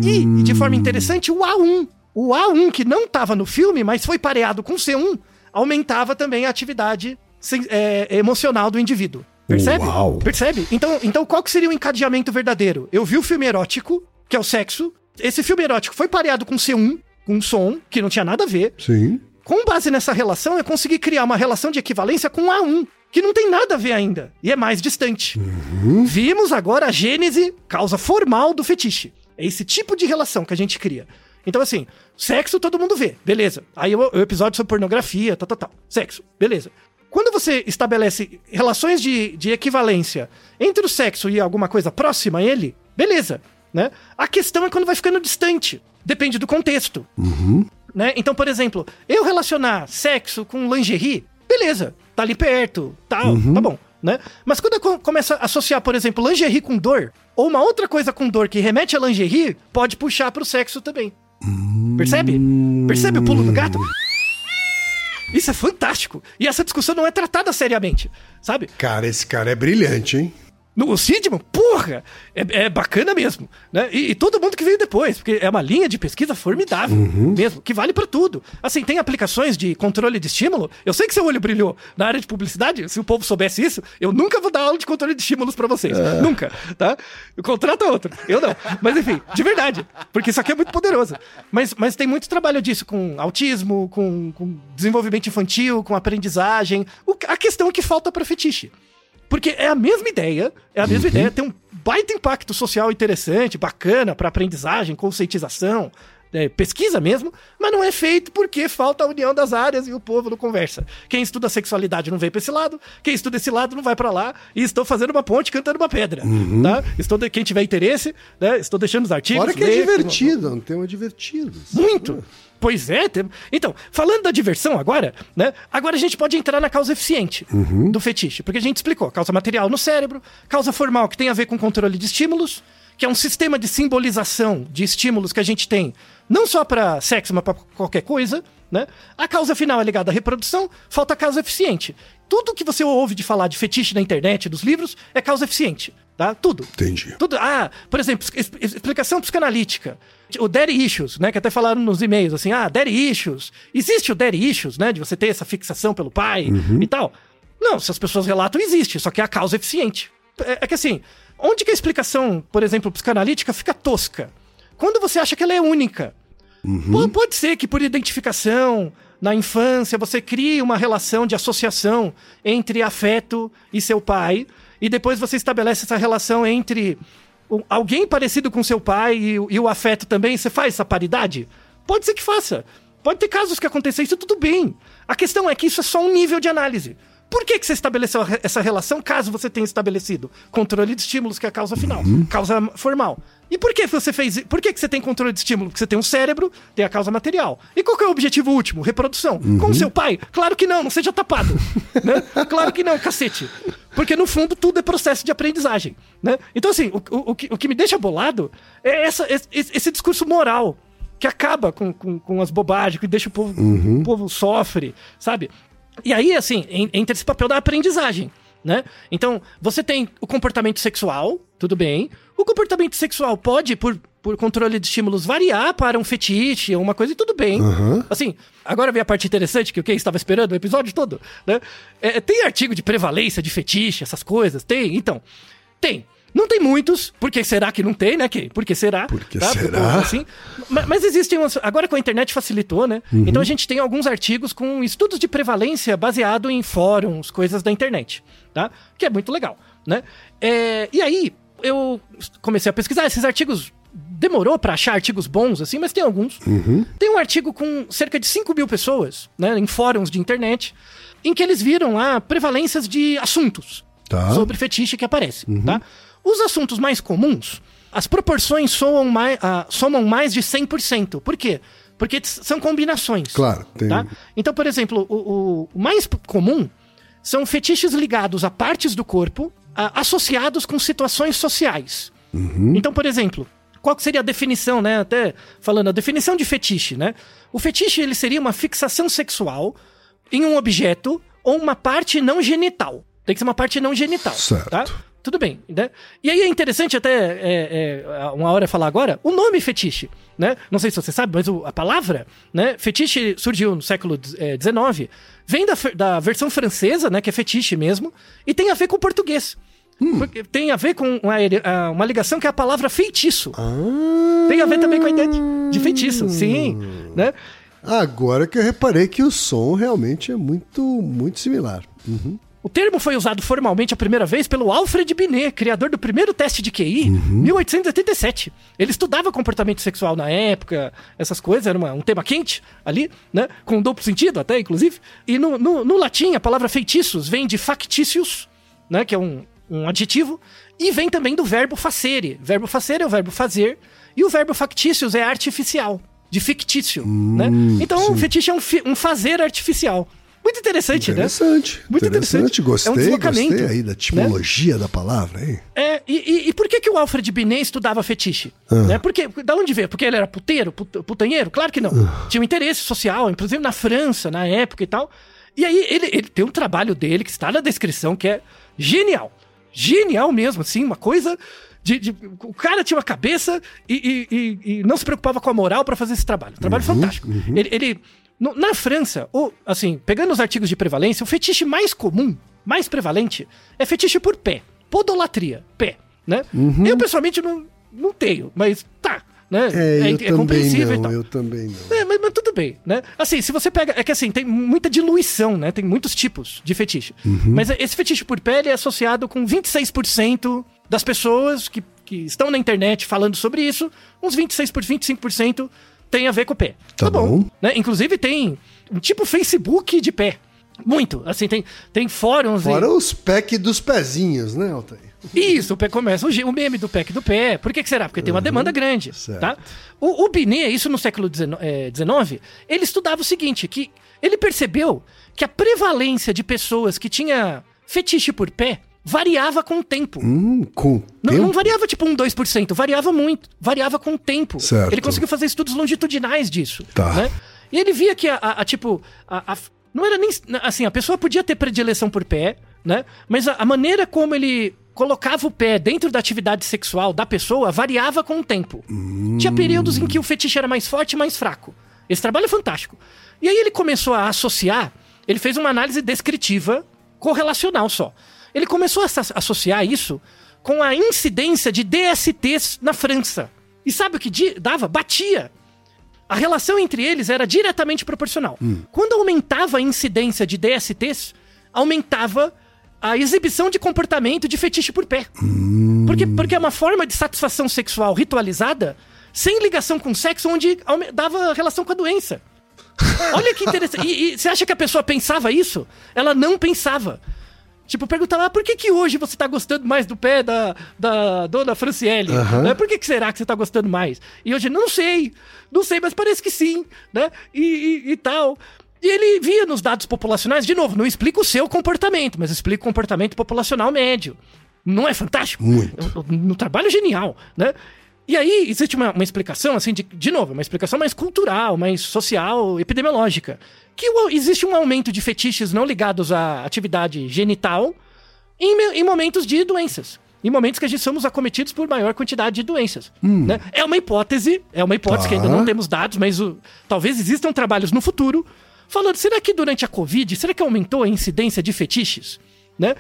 E, de forma interessante, o A1. O A1 que não estava no filme, mas foi pareado com o C1, aumentava também a atividade é, emocional do indivíduo. Percebe? Uau. Percebe? Então, então, qual que seria o encadeamento verdadeiro? Eu vi o filme erótico, que é o sexo. Esse filme erótico foi pareado com C1, com um som, que não tinha nada a ver. Sim. Com base nessa relação, eu consegui criar uma relação de equivalência com A1, que não tem nada a ver ainda, e é mais distante. Vimos agora a gênese, causa formal do fetiche. É esse tipo de relação que a gente cria. Então, assim, sexo todo mundo vê, beleza. Aí o, episódio sobre pornografia, tal, tal, tal. Sexo, beleza. Quando você estabelece relações de, de equivalência entre o sexo e alguma coisa próxima a ele, beleza, né? A questão é quando vai ficando distante. Depende do contexto. Né? Então, por exemplo, eu relacionar sexo com lingerie, beleza, tá ali perto, tal, tá bom, né? Mas quando eu co- começo a associar, por exemplo, lingerie com dor, ou uma outra coisa com dor que remete a lingerie, pode puxar pro sexo também. Percebe? Percebe o pulo do gato? Isso é fantástico. E essa discussão não é tratada seriamente, sabe? Cara, esse cara é brilhante, hein? No, o Sidman, porra, é, é bacana mesmo, né? E, e todo mundo que veio depois, porque é uma linha de pesquisa formidável mesmo, que vale pra tudo. Assim, tem aplicações de controle de estímulo. Eu sei que seu olho brilhou na área de publicidade, se o povo soubesse isso, eu nunca vou dar aula de controle de estímulos pra vocês. Nunca, tá? Contrata outro. Eu não. Mas enfim, de verdade, porque isso aqui é muito poderoso. Mas, mas tem muito trabalho disso com autismo, com, com desenvolvimento infantil, com aprendizagem. O- a questão é que falta pra fetiche. Porque é a mesma ideia, é a mesma ideia, tem um baita impacto social interessante, bacana para aprendizagem, conscientização, é, pesquisa mesmo, mas não é feito porque falta a união das áreas e o povo não conversa. Quem estuda sexualidade não vem para esse lado, quem estuda esse lado não vai para lá, e estou fazendo uma ponte cantando uma pedra, tá? Estou de- quem tiver interesse, né? Estou deixando os artigos. Fora que é divertido, é um tema divertido. muito. Pois é. tem- Então, falando da diversão agora, né? Agora a gente pode entrar na causa eficiente do fetiche. Porque a gente explicou causa material no cérebro, causa formal que tem a ver com controle de estímulos, que é um sistema de simbolização de estímulos que a gente tem, não só para sexo, mas para qualquer coisa, né? A causa final é ligada à reprodução, falta causa eficiente. Tudo que você ouve de falar de fetiche na internet, dos livros, é causa eficiente, tá? Tudo. Entendi. Tudo, ah, por exemplo, explicação psicanalítica. O daddy issues, né? Que até falaram nos e-mails assim, ah, daddy issues. Existe o daddy issues, né? De você ter essa fixação pelo pai e tal. Não, se as pessoas relatam, existe, só que é a causa eficiente. É, é que assim, onde que a explicação, por exemplo, psicanalítica fica tosca? Quando você acha que ela é única. Pô, Pode ser que por identificação, na infância, você crie uma relação de associação entre afeto e seu pai, e depois você estabelece essa relação entre alguém parecido com seu pai e, o- e o afeto também. Você faz essa paridade? Pode ser que faça. Pode ter casos que aconteçam isso, tudo bem. A questão é que isso é só um nível de análise. Por que, que você estabeleceu essa relação caso você tenha estabelecido controle de estímulos, que é a causa final, causa formal? E por que você fez? Por que, que você tem controle de estímulo? Porque você tem um cérebro, tem a causa material. E qual é o objetivo último? Reprodução. Com o seu pai? Claro que não, não seja tapado. né? Claro que não, cacete. Porque no fundo tudo é processo de aprendizagem. Né? Então, assim, o, o, o que, o que me deixa bolado é essa, esse, esse discurso moral que acaba com, com, com as bobagens, que deixa o povo, o povo sofre, sabe? E aí, assim, en- entra esse papel da aprendizagem, né? Então, você tem o comportamento sexual, tudo bem. O comportamento sexual pode, por, por controle de estímulos, variar para um fetiche ou uma coisa e tudo bem. Assim, agora vem a parte interessante que o que estava esperando o episódio todo, né? É, tem artigo de prevalência de fetiche, essas coisas? Tem? Então, tem. Não tem muitos, porque será que não tem, né? Que, porque será? Por que tá? será? Assim, Ma- Mas existem umas. Agora com a internet facilitou, né? Uhum. Então a gente tem alguns artigos com estudos de prevalência baseado em fóruns, coisas da internet, tá? Que é muito legal, né? É, e aí eu comecei a pesquisar esses artigos. Demorou pra achar artigos bons, assim, mas tem alguns. Uhum. Tem um artigo com cerca de 5 mil pessoas, né? Em fóruns de internet, em que eles viram lá prevalências de assuntos Tá. Uhum. sobre fetiche que aparece, tá? Os assuntos mais comuns, as proporções somam mais, ah, somam mais de 100%. Por quê? Porque são combinações. Claro, tem- Tá? Então, por exemplo, o, o- mais comum são fetiches ligados a partes do corpo associados com situações sociais. Então, por exemplo, qual seria a definição, né? Até falando, a definição de fetiche, né? O fetiche ele seria uma fixação sexual em um objeto ou uma parte não genital. Tem que ser uma parte não genital. Certo. Tá? Tudo bem, né? E aí é interessante até, é, é, uma hora falar agora, o nome fetiche, né? Não sei se você sabe, mas o- a palavra, né? Fetiche surgiu no século XIX, vem da, da versão francesa, né? Que é fetiche mesmo, e tem a ver com o português. Porque tem a ver com uma, uma ligação que é a palavra feitiço. Ah, Tem a ver também com a ideia de, de feitiço, sim, né? agora que eu reparei que o som realmente é muito, muito similar. Uhum. O termo foi usado formalmente a primeira vez pelo Alfred Binet, criador do primeiro teste de QI, 1887. Ele estudava comportamento sexual na época, essas coisas, era uma- um tema quente ali, né? Com duplo sentido até, inclusive. E no, no- no latim, a palavra feitiços vem de factitious, né? Que é um, um adjetivo, e vem também do verbo facere. Verbo facere é o verbo fazer, e o verbo factitious é artificial, de fictício, né? Então, o fetiche é um, um fazer artificial. Muito interessante, né? Interessante. Muito interessante. Gostei, É um deslocamento, gostei aí da etimologia da palavra, hein? É, e, e- e por que, que o Alfred Binet estudava fetiche? Né? Porque, da onde veio? Porque ele era puteiro, put- putanheiro? Claro que não. Tinha um interesse social, inclusive na França, na época e tal. E aí ele, ele tem um trabalho dele que está na descrição que é genial. Genial mesmo, assim, uma coisa. De, de- o cara tinha uma cabeça e, e- e- não se preocupava com a moral para fazer esse trabalho. Trabalho fantástico. Ele, ele- no- na França, o, assim, pegando os artigos de prevalência, o fetiche mais comum, mais prevalente, é fetiche por pé. Podolatria, pé, né? Eu, pessoalmente, não, não tenho, mas tá, né? É, eu também compreensível e não, tal. eu também não. É, mas, mas tudo bem, né? Assim, se você pega. É que assim, tem muita diluição, né? Tem muitos tipos de fetiche. Mas esse fetiche por pele é associado com 26% das pessoas que, que estão na internet falando sobre isso. Uns 26 por 25% tem a ver com o pé. Tá bom. Né? Inclusive tem um tipo Facebook de pé. Muito. Assim, tem, tem fóruns. e- Fora os pack dos pezinhos, né, Altair? isso, o pé começa. O, meme do pack do pé. Por que, que será? Porque tem uma demanda grande. certo. Tá? O, o Binet, isso no século XIX, ele estudava o seguinte: que ele percebeu que a prevalência de pessoas que tinha fetiche por pé variava com o tempo. Hum, com Não, tempo? não variava tipo um 2%, variava muito, variava com o tempo. Certo. Ele conseguiu fazer estudos longitudinais disso. Tá. né? E ele via que a, a- a, tipo, a- não era nem assim, a pessoa podia ter predileção por pé, né? Mas a, a maneira como ele colocava o pé dentro da atividade sexual da pessoa variava com o tempo. Tinha períodos em que o fetiche era mais forte e mais fraco. Esse trabalho é fantástico. E aí ele começou a associar, ele fez uma análise descritiva correlacional só. Ele começou a associar isso com a incidência de DSTs na França. E sabe o que dava? Batia. A relação entre eles era diretamente proporcional. Quando aumentava a incidência de DSTs, aumentava a exibição de comportamento de fetiche por pé. Porque, porque é uma forma de satisfação sexual ritualizada, sem ligação com o sexo, onde dava relação com a doença. Olha que interessante. E, e você acha que a pessoa pensava isso? Ela não pensava. Tipo, perguntava, ah, por que, que hoje você tá gostando mais do pé da, da dona Franciele? Aham. Né? Por que, que será que você tá gostando mais? E hoje, não sei, não sei, mas parece que sim, né? E, e- e tal. E ele via nos dados populacionais, de novo, não explica o seu comportamento, mas explica o comportamento populacional médio. Não é fantástico? Muito. No trabalho genial, né? E aí existe uma, uma explicação, assim, de, de novo, uma explicação mais cultural, mais social, epidemiológica. Que existe um aumento de fetiches não ligados à atividade genital em, em momentos de doenças. Em momentos que a gente somos acometidos por maior quantidade de doenças. né? É uma hipótese, é uma hipótese que ainda Tá. não temos dados, mas o- talvez existam trabalhos no futuro falando, será que durante a Covid, será que aumentou a incidência de fetiches? Né?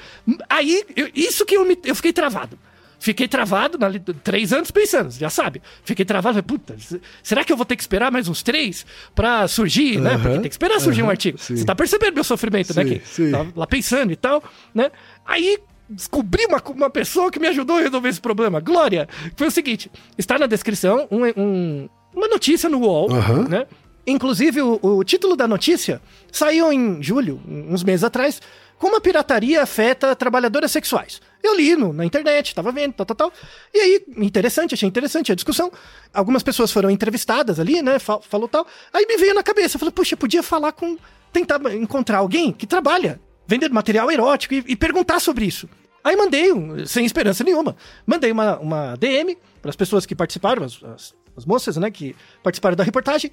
Aí, eu- isso que eu, me- eu fiquei travado. Fiquei travado, na, três anos pensando, já sabe. Fiquei travado, falei, puta, se- será que eu vou ter que esperar mais uns três pra surgir, né? Porque tem que esperar surgir um artigo. sim. Você tá percebendo meu sofrimento, né? Sim, Que sim. tava lá pensando e tal, né? Aí descobri uma, uma pessoa que me ajudou a resolver esse problema. Glória! Foi o seguinte: está na descrição um- um- uma notícia no UOL, né? Inclusive, o, o título da notícia saiu em julho, uns meses atrás, como a pirataria afeta trabalhadoras sexuais. Eu li no- na internet, tava vendo, tal, tal, tal. E aí, interessante, achei interessante a discussão. Algumas pessoas foram entrevistadas ali, né? fal- falou tal. Aí me veio na cabeça, falei, puxa, podia falar com. tentar encontrar alguém que trabalha vendendo material erótico e, e perguntar sobre isso. Aí mandei, um- sem esperança nenhuma, mandei uma, uma DM para as pessoas que participaram, as, as- as moças, né, que participaram da reportagem.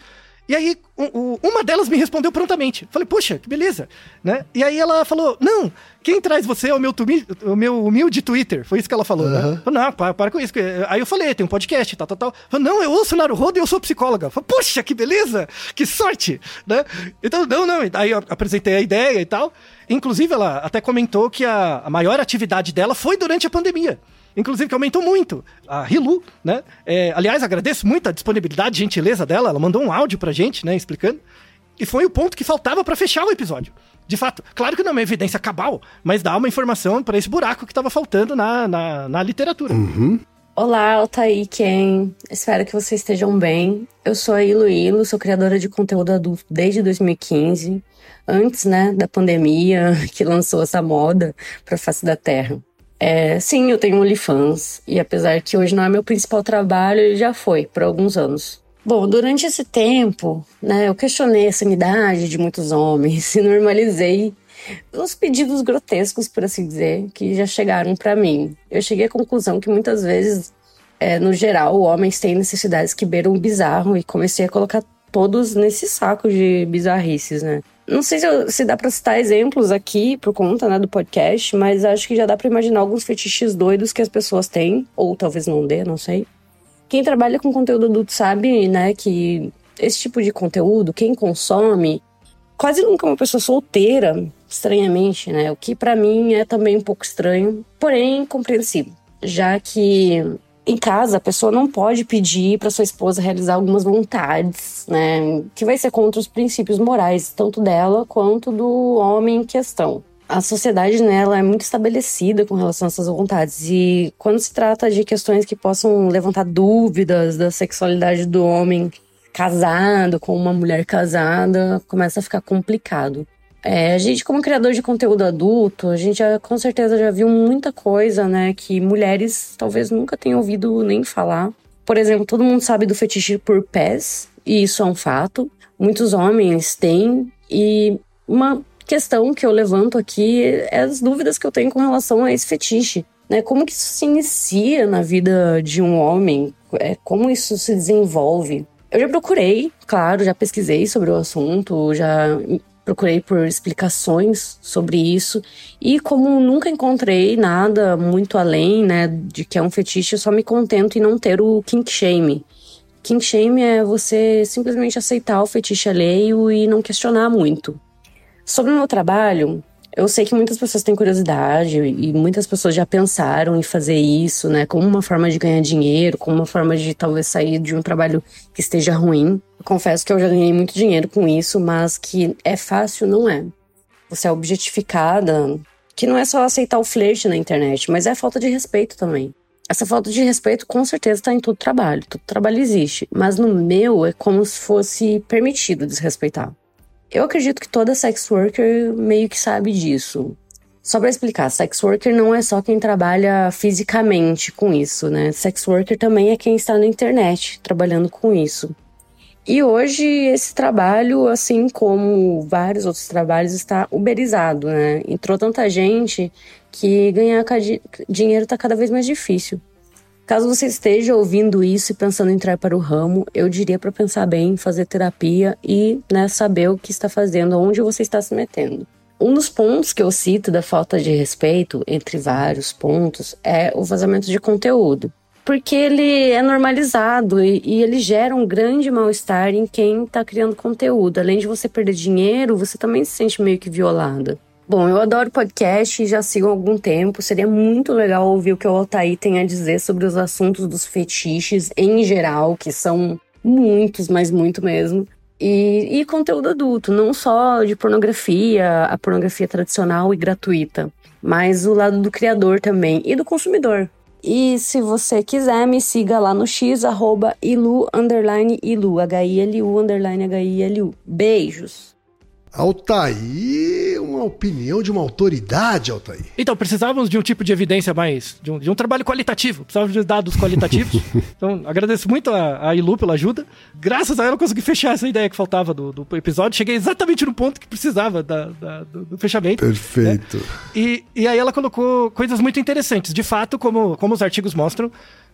E aí, o- o- uma delas me respondeu prontamente. Falei, poxa, que beleza, né? E aí ela falou, não, quem traz você é o meu, tumi- o meu humilde Twitter. Foi isso que ela falou, Aham. né? Falei, não, para, para com isso. que- Aí eu falei, tem um podcast, tal, tal, tal. Falei, não, eu ouço Naruhodo e eu sou psicóloga. Falei, poxa, que beleza, que sorte, né? Então, não, não. Aí eu apresentei a ideia e tal. Inclusive, ela até comentou que a, a maior atividade dela foi durante a pandemia. Inclusive, que aumentou muito. A Rilu, né? É, aliás, agradeço muito a disponibilidade e gentileza dela. Ela mandou um áudio pra gente, né? Explicando. E foi o ponto que faltava pra fechar o episódio. De fato, claro que não é uma evidência cabal, mas dá uma informação pra esse buraco que tava faltando na, na, na literatura. Olá, Altair, Ken. Espero que vocês estejam bem. Eu sou a Ilo Ilo, sou criadora de conteúdo adulto desde 2015, antes, né, da pandemia que lançou essa moda pra face da Terra. É, sim, eu tenho OnlyFans, e apesar que hoje não é meu principal trabalho, ele já foi por alguns anos. Bom, durante esse tempo, né, eu questionei a sanidade de muitos homens e normalizei os pedidos grotescos, por assim dizer, que já chegaram pra mim. Eu cheguei à conclusão que muitas vezes, é, no geral, homens têm necessidades que beiram o bizarro e comecei a colocar todos nesse saco de bizarrices, né? Não sei se, se dá pra citar exemplos aqui por conta né, do podcast, mas acho que já dá pra imaginar alguns fetiches doidos que as pessoas têm, ou talvez não dê, não sei. Quem trabalha com conteúdo adulto sabe, né, que esse tipo de conteúdo, quem consome, quase nunca é uma pessoa solteira, estranhamente, né? O que pra mim é também um pouco estranho, porém compreensível, já que em casa a pessoa não pode pedir pra sua esposa realizar algumas vontades, né? Que vai ser contra os princípios morais, tanto dela quanto do homem em questão. A sociedade nela é muito estabelecida com relação a essas vontades e quando se trata de questões que possam levantar dúvidas da sexualidade do homem casado com uma mulher casada, começa a ficar complicado. É, a gente, como criador de conteúdo adulto, a gente já, com certeza já viu muita coisa, né, que mulheres talvez nunca tenham ouvido nem falar. Por exemplo, todo mundo sabe do fetiche por pés, e isso é um fato. Muitos homens têm, e uma questão que eu levanto aqui é as dúvidas que eu tenho com relação a esse fetiche. Né? Como que isso se inicia na vida de um homem? É, como isso se desenvolve? Eu já procurei, claro, já pesquisei sobre o assunto, já procurei por explicações sobre isso e como nunca encontrei nada muito além, né, de que é um fetiche, eu só me contento em não ter o kink shame. Kink shame é você simplesmente aceitar o fetiche alheio e não questionar muito. Sobre o meu trabalho, Eu sei que muitas pessoas têm curiosidade e muitas pessoas já pensaram em fazer isso, né, como uma forma de ganhar dinheiro, como uma forma de talvez sair de um trabalho que esteja ruim. Confesso que eu já ganhei muito dinheiro com isso, mas que é fácil, não é. Você é objetificada, que não é só aceitar o flerte na internet, mas é falta de respeito também. Essa falta de respeito com certeza está em todo trabalho, todo trabalho existe, mas no meu é como se fosse permitido desrespeitar. Eu acredito que toda sex worker meio que sabe disso. Só para explicar, sex worker não é só quem trabalha fisicamente com isso, né? Sex worker também é quem está na internet trabalhando com isso. E hoje esse trabalho, assim como vários outros trabalhos, está uberizado, né? Entrou tanta gente que ganhar dinheiro está cada vez mais difícil. Caso você esteja ouvindo isso e pensando em entrar para o ramo, eu diria para pensar bem, fazer terapia e né, saber o que está fazendo, onde você está se metendo. Um dos pontos que eu cito da falta de respeito, entre vários pontos, é o vazamento de conteúdo. Porque ele é normalizado e, e ele gera um grande mal-estar em quem está criando conteúdo. Além de você perder dinheiro, você também se sente meio que violada. Bom, eu adoro podcast e já sigo há algum tempo. Seria muito legal ouvir o que o Altair tem a dizer sobre os assuntos dos fetiches em geral, que são muitos, mas muito mesmo. E, e conteúdo adulto, não só de pornografia, a pornografia tradicional e gratuita, mas o lado do criador também e do consumidor. E se você quiser, me siga lá no x, arroba ilu, underline ilu, H-I-L-U, underline H-I-L-U. Beijos! Altair, uma opinião de uma autoridade, Altair. Então, precisávamos de um tipo de evidência mais. de um, de um trabalho qualitativo. Precisávamos de dados qualitativos. então, agradeço muito a, a Ilu pela ajuda. Graças a ela, eu consegui fechar essa ideia que faltava do, do episódio. Cheguei exatamente no ponto que precisava da, da do, do, fechamento. Perfeito. Né? E, e aí ela colocou coisas muito interessantes. De fato, como, como os artigos mostram,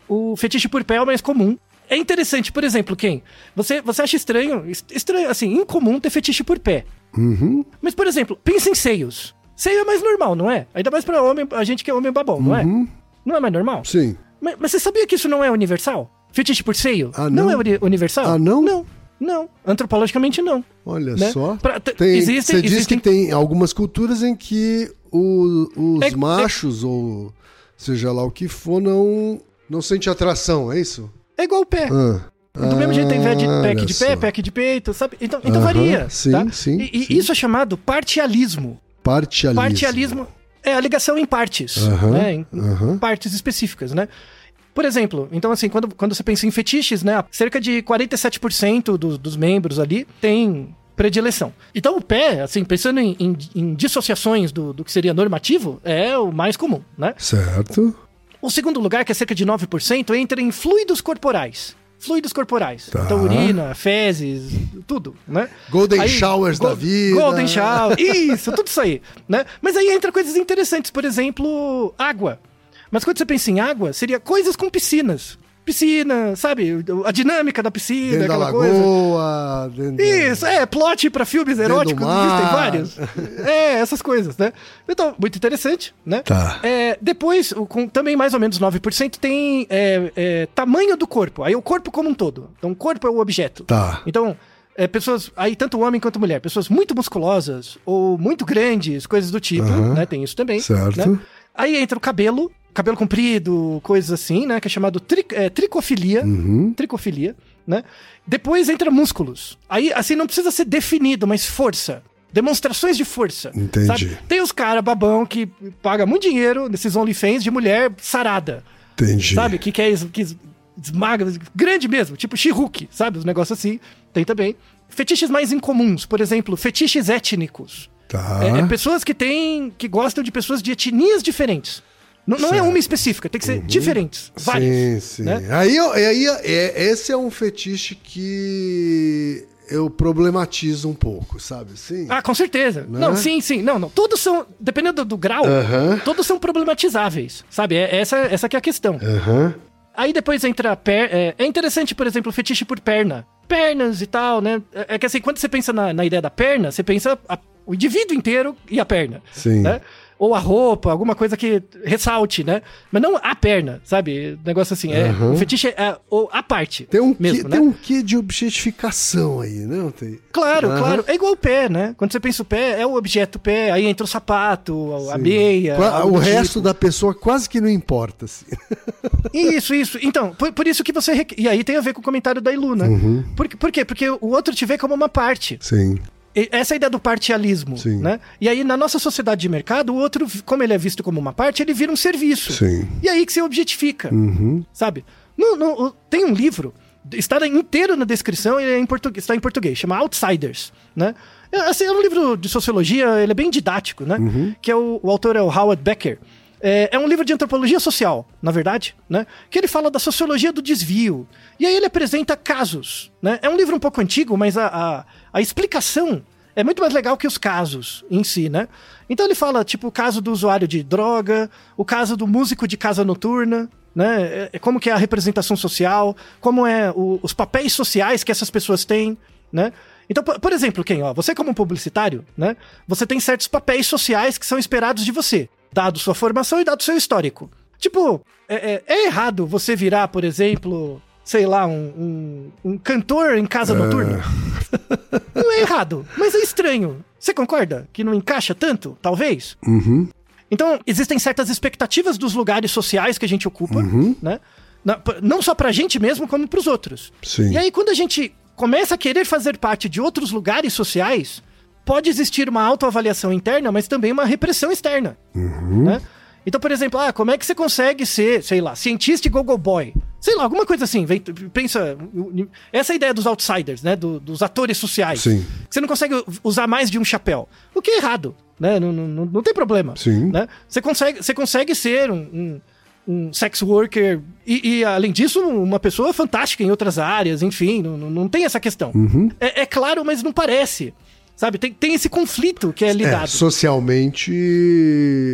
o fetiche por pé é o mais comum. É interessante, por exemplo, quem? Você, você acha estranho, estranho, assim, incomum ter fetiche por pé. Uhum. Mas, por exemplo, pensa em seios. Seio é mais normal, não é? Ainda mais pra homem, a gente que é homem babão, não é? Uhum. Não é mais normal? Sim. Mas, mas, você sabia que isso não é universal? Fetiche por seio? Ah, não? não é universal? Ah, não? Não. Não. Antropologicamente, não. Olha né? só. Pra, tem, existem, você diz existem... que tem algumas culturas em que o, os É- machos, ou seja lá o que for, não, não sente atração, é isso? É igual o pé. Ah. Do mesmo jeito tem de, Ah, pack olha de pé, pack de peito, sabe? Então, então Aham, varia. sim, tá? sim, E, sim. isso é chamado partialismo. Partialismo. Partialismo é a ligação em partes, Aham, né? Em aham. partes específicas, né? Por exemplo, então assim, quando, quando você pensa em fetiches, né? Cerca de 47% do, dos membros ali tem predileção. Então o pé, assim, pensando em, em- em dissociações do, do que seria normativo, é o mais comum, né? Certo. O segundo lugar, que é cerca de 9%, entra em fluidos corporais. Fluidos corporais. Tá. Então, urina, fezes, tudo, né? Golden Aí, showers da go- vida. Golden shower, isso, tudo isso aí, né? Mas aí entra coisas interessantes, por exemplo, água. Mas quando você pensa em água, seria coisas com piscinas. Piscina, sabe? A dinâmica da piscina, Dentro da aquela coisa. lagoa, dentro da- Isso, é, plot pra filmes Dentro eróticos, existem vários. É, essas coisas, né? Então, muito interessante, né? Tá. É, depois, com também mais ou menos 9%, tem é, é, tamanho do corpo. Aí o corpo como um todo. Então, o corpo é o objeto. Tá. Então, é, pessoas, aí tanto homem quanto mulher, pessoas muito musculosas ou muito grandes, coisas do tipo, Aham. né? Tem isso também. Certo. né? Aí entra o cabelo, cabelo comprido, coisas assim, né? Que é chamado tri- é, tricofilia. Uhum. Tricofilia, né? Depois entra músculos. Aí, assim, não precisa ser definido, mas força. Demonstrações de força. Entendi. sabe? Tem os caras babão que paga muito dinheiro nesses OnlyFans de mulher sarada. Entendi. Sabe? Que quer que es- esmaga, grande mesmo, tipo She-Hulk, sabe? Os negócios assim. Tem também. Fetiches mais incomuns, por exemplo, fetiches étnicos. Tá. É, é pessoas que têm. que gostam de pessoas de etnias diferentes. Não, não é. Uhum. uma específica, tem que ser diferentes. Várias. Sim, sim. né? Aí, aí é, esse é um fetiche que eu problematizo um pouco, sabe? Sim. Ah, com certeza. Né? Não, sim, sim. Não, não. Todos são. Dependendo do, grau, Aham. todos são problematizáveis. Sabe? É, essa, essa que é a questão. Aham. Aí depois entra a per... é, é interessante, por exemplo, o fetiche por perna. Pernas e tal, né? É é que assim, quando você pensa na, na ideia da perna, você pensa a- o indivíduo inteiro e a perna. Sim. Né? Ou a roupa, alguma coisa que ressalte, né? Mas não a perna, sabe? Negócio assim, é, o fetiche é a, a parte. Tem um, mesmo, quê, né? tem um quê de objetificação aí, não tem? Claro, Aham. claro. É igual o pé, né? Quando você pensa o pé, é o objeto pé, aí entra o sapato, a Sim. meia. Qua- O resto tipo. da pessoa quase que não importa. Assim. Isso, isso. Então, por, por isso que você. requ- E aí tem a ver com o comentário da Iluna. Uhum. Por, por quê? Porque o outro te vê como uma parte. Sim. Essa é a ideia do partialismo, Sim. né? E aí, na nossa sociedade de mercado, o outro, como ele é visto como uma parte, ele vira um serviço. Sim. E aí que você objetifica, Uhum. sabe? No- no- tem um livro, está inteiro na descrição, ele é em português, está em português, chama Outsiders, né? É, assim, é um livro de sociologia, ele é bem didático, né? Que é o, o autor é o Howard Becker. É, é um livro de antropologia social, na verdade, né? Que ele fala da sociologia do desvio. E aí ele apresenta casos, né? É um livro um pouco antigo, mas a, a, a explicação é muito mais legal que os casos em si, né? Então ele fala, tipo, o caso do usuário de droga, o caso do músico de casa noturna, né? É- é como que é a representação social, como é o- os papéis sociais que essas pessoas têm, né? Então, por, por exemplo, quem, ó, você como publicitário, né? Você tem certos papéis sociais que são esperados de você, dado sua formação e dado seu histórico. Tipo, é, é- é errado você virar, por exemplo, sei lá, um, um- um cantor em casa noturna? Não é errado, mas é estranho. Você concorda que não encaixa tanto, talvez? Uhum. Então, existem certas expectativas dos lugares sociais que a gente ocupa, Uhum. né? Não só pra gente mesmo, como pros outros. Sim. E aí, quando a gente começa a querer fazer parte de outros lugares sociais, pode existir uma autoavaliação interna, mas também uma repressão externa. Uhum. né? Então, por exemplo, ah, como é que você consegue ser, sei lá, cientista e gogo boy? Sei lá, alguma coisa assim. Vem, pensa. Essa é ideia dos outsiders, né? do- dos atores sociais. Sim. Você não consegue usar mais de um chapéu. O que é errado, né? Não, não, não, não tem problema. Sim. Né? Você, consegue, você consegue ser um, um, um sex worker e, e, além disso, uma pessoa fantástica em outras áreas, enfim, não, não, não tem essa questão. Uhum. É, é claro, mas não parece. Sabe, tem, tem esse conflito que é É, lidado. socialmente,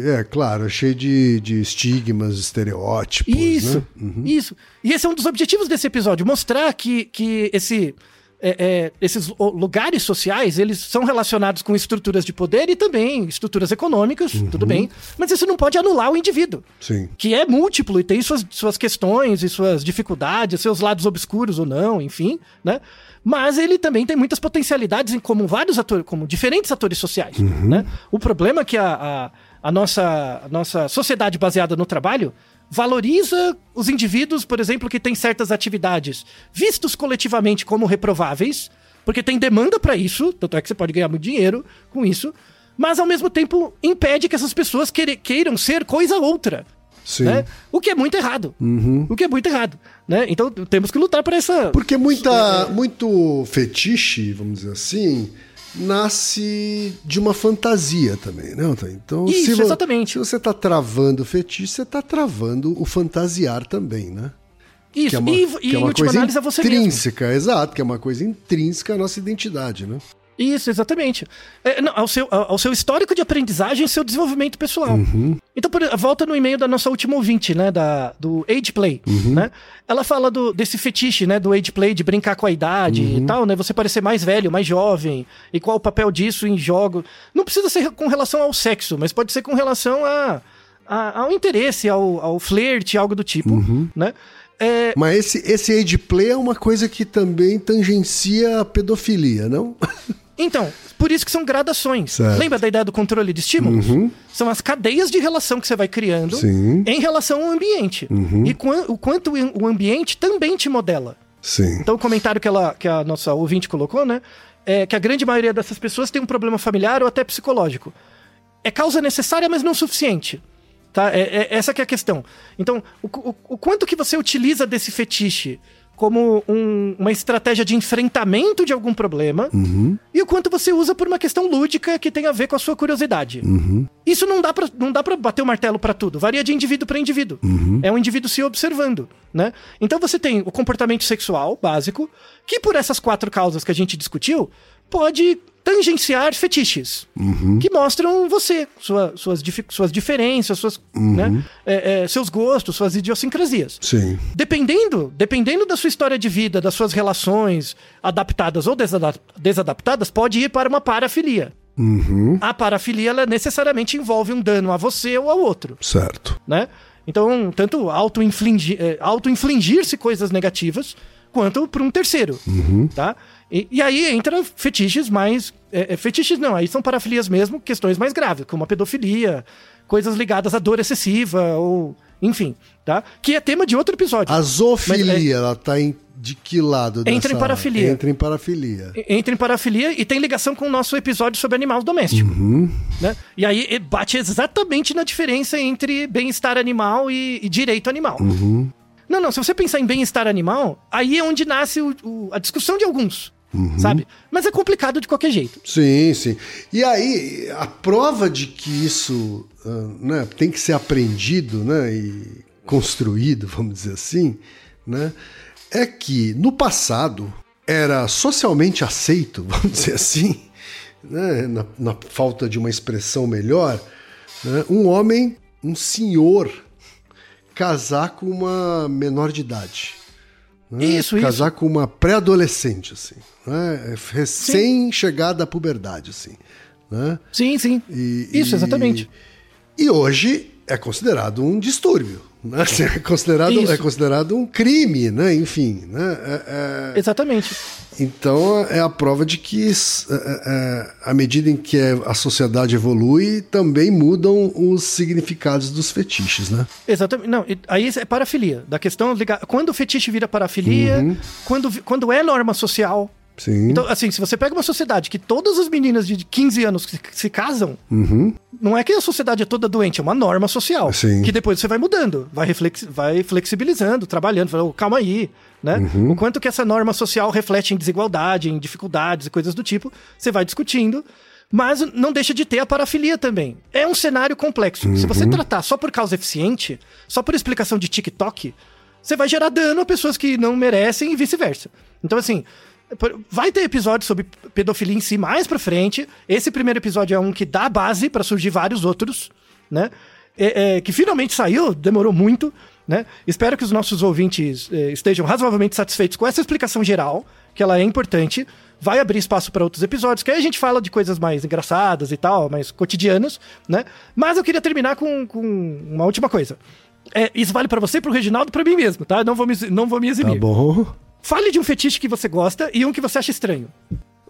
é claro, é cheio de, de estigmas, estereótipos. Isso, Né? isso. E esse é um dos objetivos desse episódio, mostrar que, que esse, é, é, esses lugares sociais, eles são relacionados com estruturas de poder e também estruturas econômicas, Uhum. tudo bem, mas isso não pode anular o indivíduo, Sim. que é múltiplo e tem suas, suas questões e suas dificuldades, seus lados obscuros ou não, enfim, né? Mas ele também tem muitas potencialidades em como vários atores, como diferentes atores sociais, né? O problema é que a, a, a nossa, a nossa sociedade baseada no trabalho valoriza os indivíduos, por exemplo, que têm certas atividades vistos coletivamente como reprováveis, porque tem demanda para isso, tanto é que você pode ganhar muito dinheiro com isso, mas ao mesmo tempo impede que essas pessoas queiram ser coisa outra. Sim. Né? O que é muito errado. Uhum. O que é muito errado. Né? Então temos que lutar por essa. Porque muita, muito fetiche, vamos dizer assim, nasce de uma fantasia também, né? Antônio? Então, Isso, se, exatamente. se você tá travando o fetiche, você tá travando o fantasiar também, né? Isso, que é uma, e, que é uma coisa análise é você mesmo. intrínseca, exato, que é uma coisa intrínseca à nossa identidade, né? Isso, exatamente. É, não, ao, seu, ao seu histórico de aprendizagem e seu desenvolvimento pessoal. Uhum. Então, por, volta no e-mail da nossa última ouvinte, né? Da, do Age Play, Uhum. né? Ela fala do, desse fetiche, né? Do Age Play, de brincar com a idade Uhum. e tal, né? Você parecer mais velho, mais jovem. E qual o papel disso em jogo. Não precisa ser com relação ao sexo, mas pode ser com relação a, a- ao interesse, ao, ao flerte, algo do tipo, Uhum. né? É, Mas esse, esse age play é uma coisa que também tangencia a pedofilia, não? Então, por isso que são gradações. Certo. Lembra da ideia do controle de estímulos? São as cadeias de relação que você vai criando Sim. em relação ao ambiente. E quan- o quanto o ambiente também te modela. Sim. Então, o comentário que, ela, que a nossa ouvinte colocou, né? É que a grande maioria dessas pessoas tem um problema familiar ou até psicológico. É causa necessária, mas não suficiente. Tá? É, é- essa que é a questão. Então, o, o- o quanto que você utiliza desse fetiche como um- uma estratégia de enfrentamento de algum problema e o quanto você usa por uma questão lúdica que tem a ver com a sua curiosidade. Isso não dá pra, não dá pra bater o martelo pra tudo. Varia de indivíduo pra indivíduo. É um indivíduo se observando, né? Então você tem o comportamento sexual básico, que por essas quatro causas que a gente discutiu, pode tangenciar fetiches que mostram você, sua- suas, difi- suas diferenças, suas, né, é, é, seus gostos, suas idiosincrasias. Sim. Dependendo, dependendo da sua história de vida, das suas relações adaptadas ou desada- desadaptadas, pode ir para uma parafilia. Uhum. A parafilia, ela necessariamente envolve um dano a você ou ao outro, Certo. né? Então, tanto auto-infligir- eh, auto-infligir-se coisas negativas, quanto para um terceiro, tá? E, e aí entra fetiches mais... eh, eh, fetiches não, aí são parafilias mesmo, questões mais graves, como a pedofilia, coisas ligadas à dor excessiva, ou... Enfim, tá? Que é tema de outro episódio. A zoofilia, ela tá em, de que lado Entra dessa- em parafilia. Entra em parafilia. entra em parafilia e tem ligação com o nosso episódio sobre animais domésticos. Né? E aí bate exatamente na diferença entre bem-estar animal e, e direito animal. Não, não, se você pensar em bem-estar animal, aí é onde nasce o- o- a discussão de alguns, sabe? Mas é complicado de qualquer jeito. Sim, sim. E aí, a prova de que isso ah, né, tem que ser aprendido né, e construído, vamos dizer assim, né, é que no passado era socialmente aceito, vamos dizer assim, né, na, na falta de uma expressão melhor, né, um homem, um senhor, casar com uma menor de idade. Né, Isso, isso. Casar com uma pré-adolescente, assim. Né, recém-chegada à puberdade, assim. Né? Sim, sim. E- Isso, e- exatamente. E hoje é considerado um distúrbio. Né? É, considerado, Isso. é considerado um crime, né? Enfim. Né? É- é- Exatamente. Então é a prova de que, é, é, é, à medida em que a sociedade evolui, também mudam os significados dos fetiches, né? Exatamente. Não, aí é parafilia. Da questão ligar. Quando o fetiche vira parafilia, quando, vi- quando é norma social. Sim. Então, assim, se você pega uma sociedade que todas as meninas de 15 anos se, se casam, não é que a sociedade é toda doente, é uma norma social. Sim. Que depois você vai mudando, vai, reflex, vai flexibilizando, trabalhando, fala, "Oh, calma aí, né? O quanto que essa norma social reflete em desigualdade, em dificuldades e coisas do tipo, você vai discutindo. Mas não deixa de ter a parafilia também. É um cenário complexo. Se você tratar só por causa eficiente, só por explicação de TikTok, você vai gerar dano a pessoas que não merecem e vice-versa. Então, assim, vai ter episódio sobre pedofilia em si mais pra frente. Esse primeiro episódio é um que dá base pra surgir vários outros, né? É- é, que finalmente saiu, demorou muito, né? Espero que os nossos ouvintes é, estejam razoavelmente satisfeitos com essa explicação geral, que ela é importante. Vai abrir espaço para outros episódios, que aí a gente fala de coisas mais engraçadas e tal, mais cotidianas, né? Mas eu queria terminar com, com uma última coisa. É, isso vale pra você, pro Reginaldo pra mim mesmo, tá? Não vou me, não vou me eximir. Tá bom. Fale de um fetiche que você gosta e um que você acha estranho.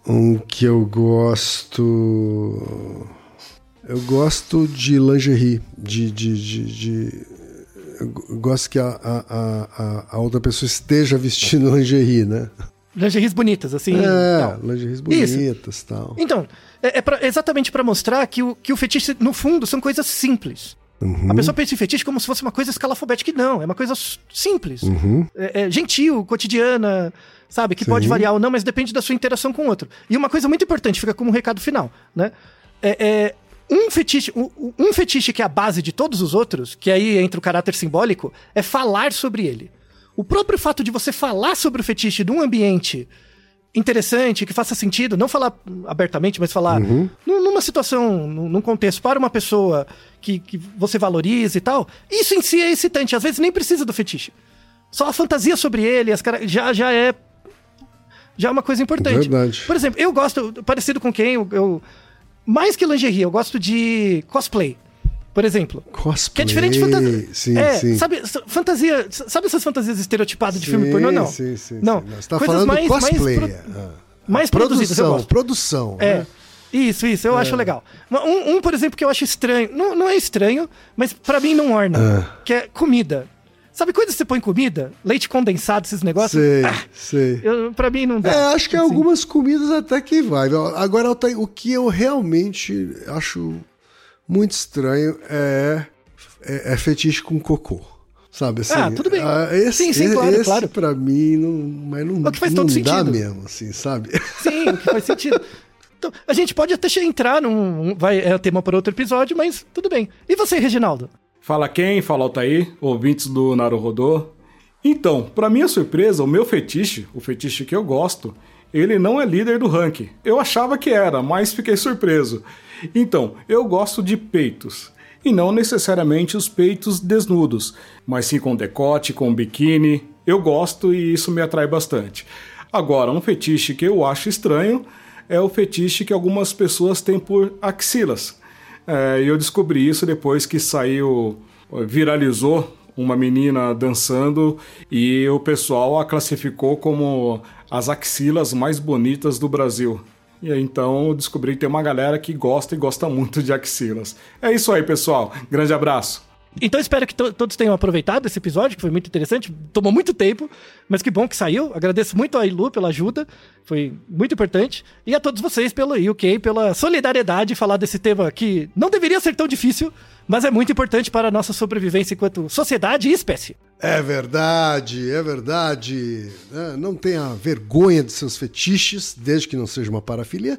Um que eu gosto. Eu gosto de lingerie. De. de, de, de- Eu gosto que a, a, a, a outra pessoa esteja vestindo lingerie, né? Lingeries bonitas, assim. É, tal. lingeries bonitas e tal. Então, é, é pra- exatamente pra mostrar que o, que o fetiche, no fundo, são coisas simples. Uhum. A pessoa pensa em fetiche como se fosse uma coisa escalafobética, e não, é uma coisa simples. Uhum. É, é gentil, cotidiana, sabe? Que pode Sim. variar ou não, mas depende da sua interação com o outro. E uma coisa muito importante, fica como um recado final, né? É, é, um fetiche, um, um fetiche que é a base de todos os outros, que aí entra o caráter simbólico, é falar sobre ele. O próprio fato de você falar sobre o fetiche num ambiente interessante, que faça sentido, não falar abertamente, mas falar Uhum. num- numa situação, num num contexto para uma pessoa que, que você valoriza e tal, isso em si é excitante. Às vezes nem precisa do fetiche. Só a fantasia sobre ele, as cara- já, já é. Já é uma coisa importante. Verdade. Por exemplo, eu gosto, parecido com quem, eu, eu- mais que lingerie, eu gosto de cosplay. Por exemplo. Cosplay. Que é diferente de fantasia. Sim, é, sim. sabe, fantasia. Sabe essas fantasias estereotipadas de filme Sim, pornô? Não. Sim, sim, não. sim. Você tá Coisas falando mais, cosplay. Mais, pro- ah. mais produzidas, eu produção, gosto. produção. É. né? Isso, isso, eu acho legal. Um, um, por exemplo, que eu acho estranho. Não, não é estranho, mas pra mim não orna. Ah. Que é comida. Sabe que você põe comida? Leite condensado, esses negócios? Sei, Ah, sei. eu, pra mim não dá. É, acho que Assim. algumas comidas até que vai. Agora, o que eu realmente acho muito estranho é, é, é fetiche com cocô. Sabe assim? Ah, tudo bem. esse, Sim, sim, claro, esse claro. pra mim, não, mas não, O que faz não todo dá sentido. mesmo, assim, sabe? Sim, o que faz sentido. Então, a gente pode até entrar num. um- Vai, é tema para outro episódio, mas tudo bem. E você, Reginaldo? Fala quem? Fala Altair, ouvintes do Naruhodô. Então, pra minha surpresa, o meu fetiche, o fetiche que eu gosto, ele não é líder do ranking. Eu achava que era, mas fiquei surpreso. Então, eu gosto de peitos. E não necessariamente os peitos desnudos, mas sim com decote, com biquíni. Eu gosto e isso me atrai bastante. Agora, um fetiche que eu acho estranho é o fetiche que algumas pessoas têm por axilas. É, e eu descobri isso depois que saiu, viralizou uma menina dançando e o pessoal a classificou como as axilas mais bonitas do Brasil. E aí, então eu descobri que tem uma galera que gosta e gosta muito de axilas. É isso aí, pessoal. Grande abraço. Então espero que to todos tenham aproveitado esse episódio, que foi muito interessante. Tomou muito tempo, mas que bom que saiu. Agradeço muito a Ilu pela ajuda, foi muito importante. E a todos vocês pelo UK, pela solidariedade falar desse tema que não deveria ser tão difícil, mas é muito importante para a nossa sobrevivência enquanto sociedade e espécie. É verdade, é verdade. É, não tenha vergonha de seus fetiches, desde que não seja uma parafilia